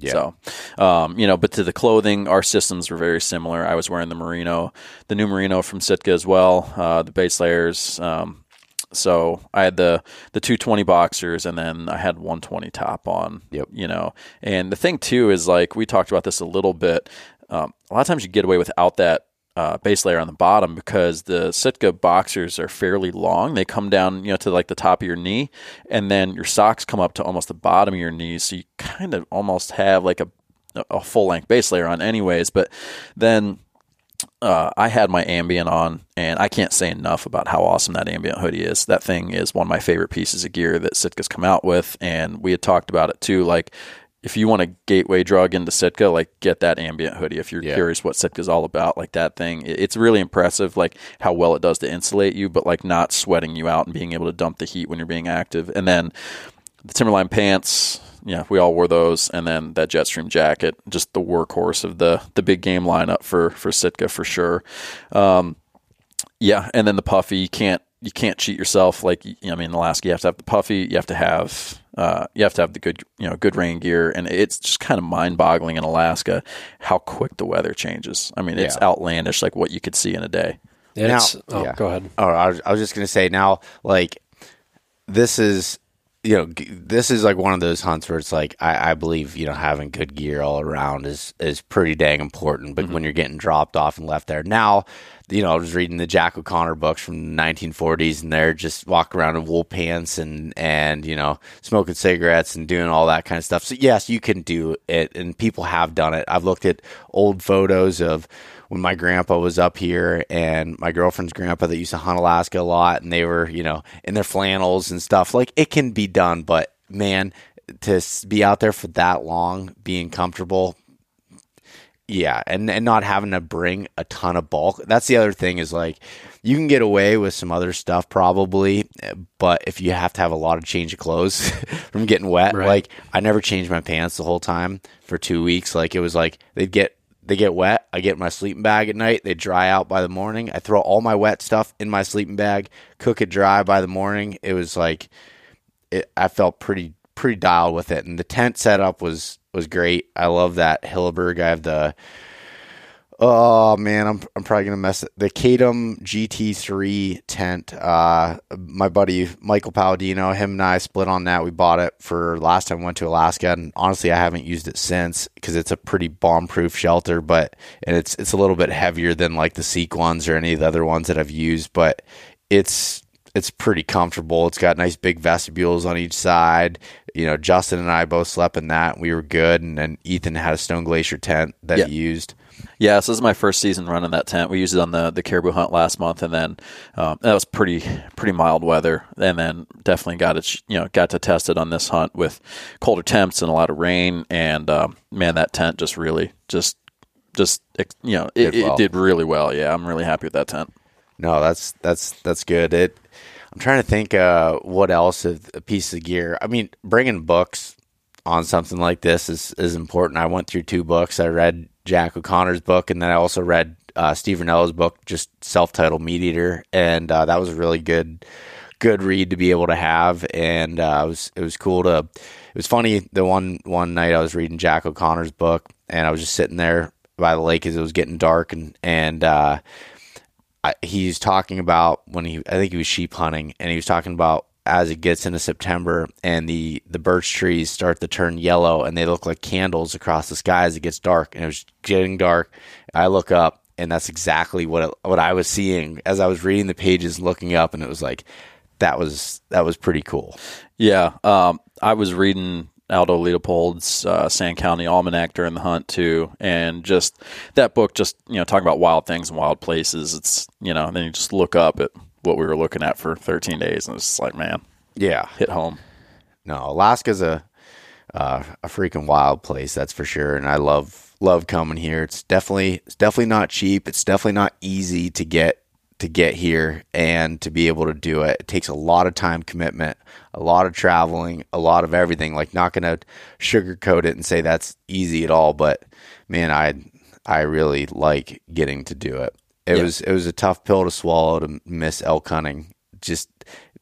Yeah. so um, you know but to the clothing our systems were very similar i was wearing the merino the new merino from sitka as well uh, the base layers um, so I had the the 220 boxers and then I had 120 top on. Yep. You know, and the thing too is like we talked about this a little bit. Um, a lot of times you get away without that uh, base layer on the bottom because the Sitka boxers are fairly long. They come down, you know, to like the top of your knee, and then your socks come up to almost the bottom of your knees. So you kind of almost have like a a full length base layer on, anyways. But then uh, I had my ambient on, and I can't say enough about how awesome that ambient hoodie is. That thing is one of my favorite pieces of gear that Sitka's come out with, and we had talked about it too. Like, if you want a gateway drug into Sitka, like get that ambient hoodie. If you're Yeah. curious what Sitka's all about, like that thing, it's really impressive. Like how well it does to insulate you, but like not sweating you out and being able to dump the heat when you're being active. And then the Timberline pants, yeah, we all wore those, and then that Jetstream jacket, just the workhorse of the the big game lineup for for Sitka for sure. Um, yeah, and then the puffy, can't you can't cheat yourself. Like you know, I mean, in Alaska, you have to have the puffy, you have to have uh, you have to have the good you know good rain gear, and it's just kind of mind boggling in Alaska how quick the weather changes. I mean, it's Yeah. outlandish, like what you could see in a day. It's, Now- oh, yeah. go ahead. Oh, I was, I was just gonna say now, like this is, you know, g- this is like one of those hunts where it's like I, I believe you know having good gear all around is is pretty dang important. But mm-hmm. when you're getting dropped off and left there now, you know, I was reading the Jack O'Connor books from the 1940s, and they're just walking around in wool pants and and you know smoking cigarettes and doing all that kind of stuff. So yes, you can do it, and people have done it. I've looked at old photos of when my grandpa was up here and my girlfriend's grandpa that used to hunt Alaska a lot and they were, you know, in their flannels and stuff. Like it can be done, but man, to be out there for that long, being comfortable, yeah, and and not having to bring a ton of bulk. That's the other thing is like you can get away with some other stuff probably, but if you have to have a lot of change of clothes from getting wet, Right. like I never changed my pants the whole time for 2 weeks. Like it was like they'd get they get wet. I get my sleeping bag at night. They dry out by the morning. I throw all my wet stuff in my sleeping bag, cook it dry by the morning. It was like it, I felt pretty pretty dialed with it, and the tent setup was was great. I love that Hilleberg. I have the oh man, I'm I'm probably gonna mess it. The Kaitum GT3 tent. Uh, my buddy Michael Palladino, him and I split on that. We bought it for last time we went to Alaska, and honestly, I haven't used it since because it's a pretty bomb proof shelter. But and it's it's a little bit heavier than like the Seek ones or any of the other ones that I've used, but it's it's pretty comfortable. It's got nice big vestibules on each side. You know, Justin and I both slept in that. We were good, and then Ethan had a Stone Glacier tent that Yeah. he used. Yeah, so this is my first season running that tent. We used it on the, the caribou hunt last month, and then um, that was pretty pretty mild weather. And then definitely got it, you know, got to test it on this hunt with colder temps and a lot of rain. And um, man, that tent just really just just you know it, Did well. it did really well. Yeah, I'm really happy with that tent. No, that's that's that's good. It. I'm trying to think uh, what else of a piece of gear. I mean, bringing books on something like this is is important. I went through two books. I read Jack O'Connor's book, and then I also read uh, Steve book, just self-titled Meat Eater, and uh, that was a really good good read to be able to have, and uh, it was it was cool to. It was funny the one one night I was reading Jack O'Connor's book, and I was just sitting there by the lake as it was getting dark, and and uh, I, he's talking about when he I think he was sheep hunting, and he was talking about as it gets into September and the the birch trees start to turn yellow and they look like candles across the sky as it gets dark, and it was getting dark. I look up and that's exactly what it, what I was seeing as I was reading the pages, looking up, and it was like that was that was pretty cool. Yeah, um, I was reading Aldo Leopold's uh, Sand County Almanac during the hunt too, and just that book, just you know, talking about wild things and wild places. It's you know, then you just look up at what we were looking at for 13 days, and it's like, man, Yeah, hit home. no, Alaska's a uh, a freaking wild place, that's for sure. And I love love coming here. It's definitely it's definitely not cheap. It's definitely not easy to get to get here and to be able to do it. It takes a lot of time commitment, a lot of traveling, a lot of everything. Like not gonna sugarcoat it and say that's easy at all, but man, I I really like getting to do it. It Yeah. was it was a tough pill to swallow to miss elk hunting, just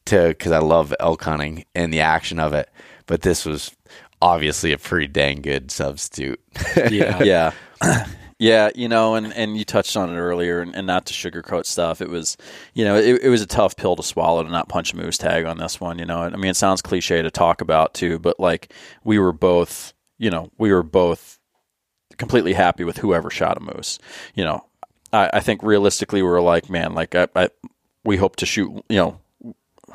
to because I love elk hunting and the action of it. But this was obviously a pretty dang good substitute. Yeah. yeah. Yeah, you know, and, and you touched on it earlier, and, and not to sugarcoat stuff. It was, you know, it, it was a tough pill to swallow to not punch a moose tag on this one. You know, I mean, it sounds cliche to talk about too, but like we were both, you know, we were both completely happy with whoever shot a moose. You know, I, I think realistically we were like, man, like I, I, we hope to shoot, you know,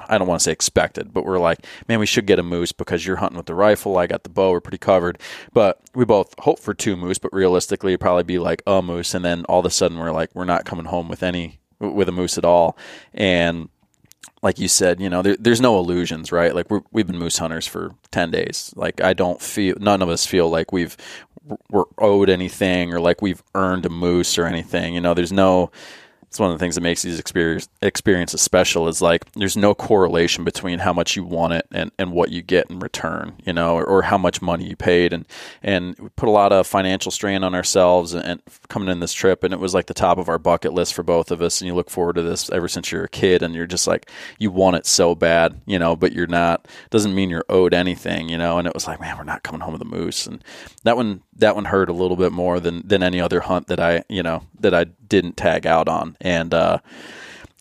I don't want to say expected, but we're like, man, we should get a moose because you're hunting with the rifle. I got the bow. We're pretty covered. But we both hope for two moose, but realistically, it'd probably be like a moose. And then all of a sudden, we're like, we're not coming home with any, with a moose at all. And like you said, you know, there, there's no illusions, right? Like we're, we've been moose hunters for 10 days. Like I don't feel, none of us feel like we've, we're owed anything or like we've earned a moose or anything. You know, there's no, it's one of the things that makes these experience, experiences special is like there's no correlation between how much you want it and, and what you get in return, you know, or, or how much money you paid. And, and we put a lot of financial strain on ourselves and, and coming in this trip. And it was like the top of our bucket list for both of us. And you look forward to this ever since you're a kid and you're just like, you want it so bad, you know, but you're not, doesn't mean you're owed anything, you know? And it was like, man, we're not coming home with a moose. And that one, that one hurt a little bit more than, than any other hunt that I, you know, that I didn't tag out on. And, uh,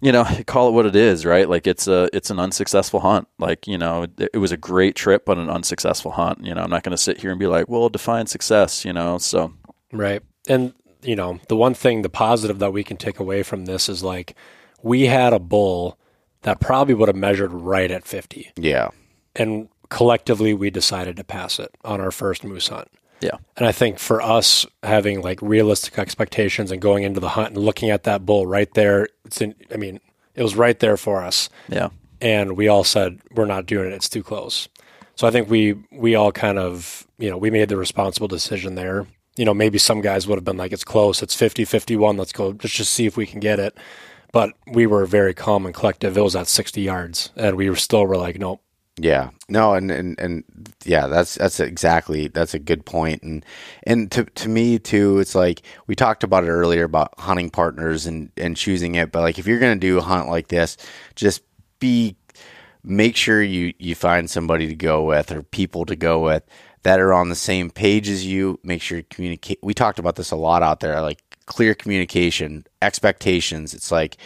you know, call it what it is, right? Like it's a it's an unsuccessful hunt. Like you know, it, it was a great trip, but an unsuccessful hunt. You know, I'm not going to sit here and be like, well, define success. You know, so Right. And, you know, the one thing, the positive that we can take away from this is like we had a bull that probably would have measured right at 50. yeah. And collectively, we decided to pass it on our first moose hunt. Yeah, And I think for us having like realistic expectations and going into the hunt and looking at that bull right there, it's in, I mean, it was right there for us. yeah, And we all said, we're not doing it. It's too close. So I think we, we all kind of, you know, we made the responsible decision there. You know, maybe some guys would have been like, it's close. It's 50, 51. Let's go. Let's just see if we can get it. But we were very calm and collective. It was at 60 yards. And we were still were like, nope. Yeah. No, and, and, and yeah, that's that's exactly that's a good point. And and to to me too, it's like we talked about it earlier about hunting partners and, and choosing it, but like if you're gonna do a hunt like this, just be make sure you, you find somebody to go with or people to go with that are on the same page as you. Make sure you communicate. We talked about this a lot out there, like clear communication, expectations. It's like,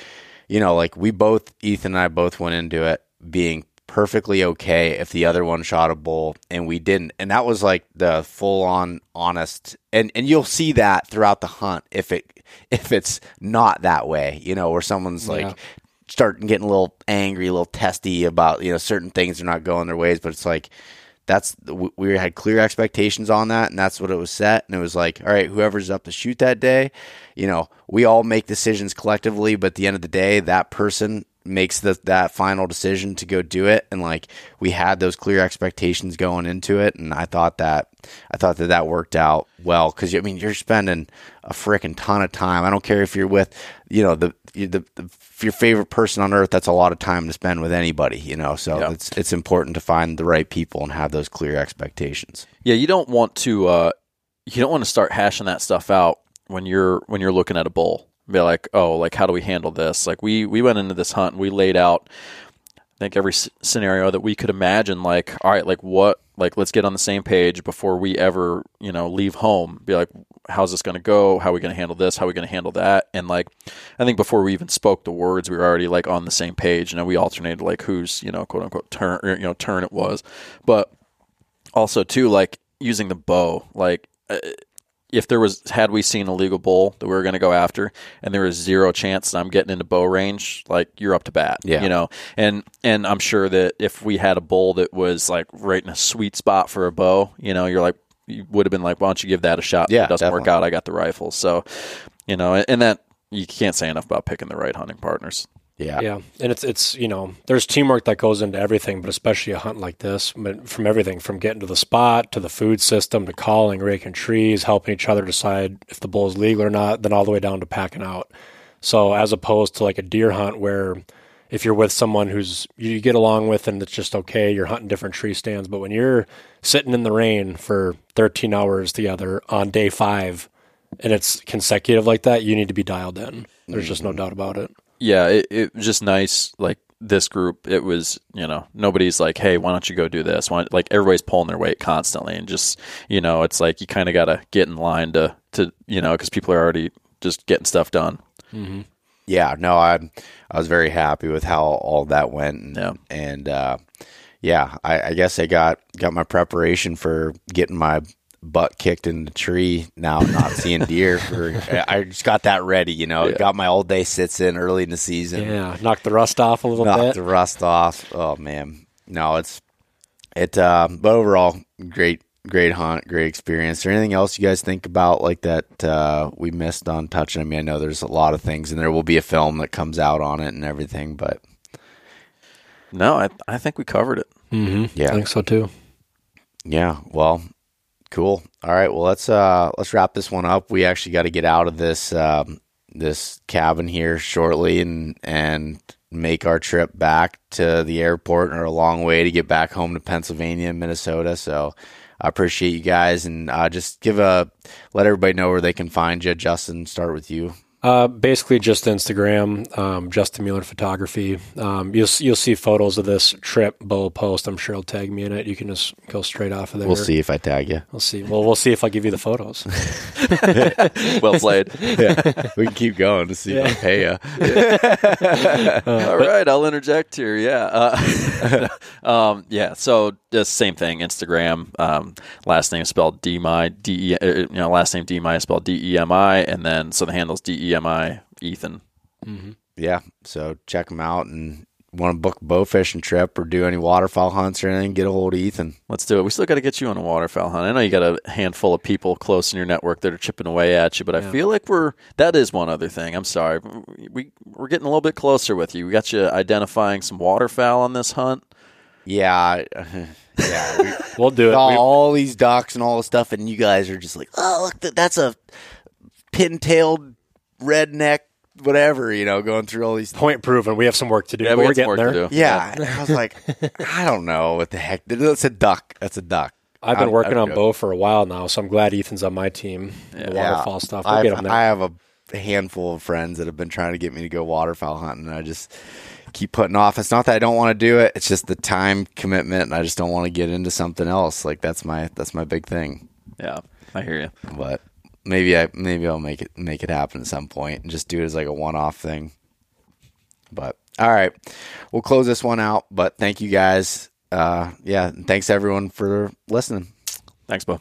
you know, like we both, Ethan and I both went into it being perfectly okay if the other one shot a bull and we didn't. And that was like the full on honest and, and you'll see that throughout the hunt if it if it's not that way, you know, where someone's like Yeah. starting getting a little angry, a little testy about, you know, certain things are not going their ways, but it's like that's we we had clear expectations on that and that's what it was set and it was like all right whoever's up to shoot that day you know we all make decisions collectively but at the end of the day that person makes the, that final decision to go do it and like we had those clear expectations going into it and i thought that i thought that that worked out well because i mean you're spending a freaking ton of time i don't care if you're with you know the, the, the your favorite person on earth that's a lot of time to spend with anybody you know so Yeah. it's it's important to find the right people and have those clear expectations yeah. You don't want to uh, you don't want to start hashing that stuff out when you're when you're looking at a bull. Be like, oh, like how do we handle this? Like we we went into this hunt and we laid out I think every scenario that we could imagine. Like, all right, like what? Like, let's get on the same page before we ever, you know, leave home. Be like, how's this going to go? How are we going to handle this? How are we going to handle that? And like, I think before we even spoke the words, we were already like on the same page. And then we alternated like whose, you know, quote unquote turn, or, you know, turn it was. But also too, like using the bow, like. Uh, if there was had we seen a legal bull that we were going to go after and there was zero chance that I'm getting into bow range like you're up to bat Yeah. you know? And and I'm sure that if we had a bull that was like right in a sweet spot for a bow you know you're like you would have been like why don't you give that a shot? Yeah, if it doesn't work out I got the rifle. So you know and that you can't say enough about picking the right hunting partners Yeah. Yeah, and it's it's you know there's teamwork that goes into everything, but especially a hunt like this, from everything from getting to the spot to the food system to calling, raking trees, helping each other decide if the bull is legal or not, then all the way down to packing out. So as opposed to like a deer hunt where if you're with someone who's you get along with and it's just okay, you're hunting different tree stands, but when you're sitting in the rain for 13 hours together on day five and it's consecutive like that, you need to be dialed in. There's just no mm-hmm. doubt about it. Yeah, it, it was just nice. Like this group, it was you know nobody's like, hey, why don't you go do this? Why, like everybody's pulling their weight constantly, and just you know, it's like you kind of got to get in line to to you know because people are already just getting stuff done. yeah, no, I I was very happy with how all that went, and Yeah. and uh, yeah, I, I guess I got got my preparation for getting my butt kicked in the tree. Now not seeing deer, for, I just got that ready. You know, got my all day sits in early in the season. Yeah, knocked the rust off a little knocked bit. the rust off. Oh man, no, it's it. Uh, but overall, great, great hunt, great experience. Is there anything else you guys think about like that uh, we missed on touching? I mean, I know there's a lot of things, and there will be a film that comes out on it and everything. But No, I I think we covered it. Mm-hmm. Yeah. I think so too. yeah, well, cool. All right, well let's uh let's wrap this one up. We actually got to get out of this um, this cabin here shortly and and make our trip back to the airport or a long way to get back home to Pennsylvania and Minnesota. So I appreciate you guys and uh, just give a let everybody know where they can find you. Justin, start with you. Uh, basically, just Instagram, um, Justin Mueller Photography. Um, you'll you'll see photos of this trip. Beau post. I'm sure he'll tag me in it. You can just go straight off of there. We'll see if I tag you. We'll see. Well, we'll see if I give you the photos. Well played. yeah, we can keep going to see if I pay you. All right, I'll interject here. Yeah, uh, um, yeah. So the same thing. Instagram. Um, last name spelled D M I D E. uh, You know, last name D M I is spelled D E M I, and then so the handle's D E M I Ethan. Mm-hmm. yeah, so check them out and want to book a bow fishing trip or do any waterfowl hunts or anything, get a hold of Ethan. Let's do it. We still got to get you on a waterfowl hunt. I know you got a handful of people close in your network that are chipping away at you, but I feel like we're that is one other thing. I'm sorry, we we're getting a little bit closer with you. We got you identifying some waterfowl on this hunt. Yeah, yeah. We, we'll do it. all, We- all these ducks and all this stuff, and you guys are just like, oh, look, that's a pin-tailed redneck, whatever, you know, going through all these. point proven. We have some work to do. Yeah, we we're getting work there. to do. Yeah, and I was like, I don't know what the heck. That's a duck. That's a duck. I've been I'm- working I'm on joking. Beau for a while now, so I'm glad Ethan's on my team. The waterfall stuff. We'll I've- get him there. I have a handful of friends that have been trying to get me to go waterfowl hunting, and I just keep putting off. It's not that I don't want to do it; it's just the time commitment, and I just don't want to get into something else. Like that's my that's my big thing. Yeah, I hear you. But maybe I maybe I'll make it make it happen at some point and just do it as like a one off thing. But all right, we'll close this one out. But thank you guys. Uh, yeah, thanks everyone for listening. Thanks, Beau.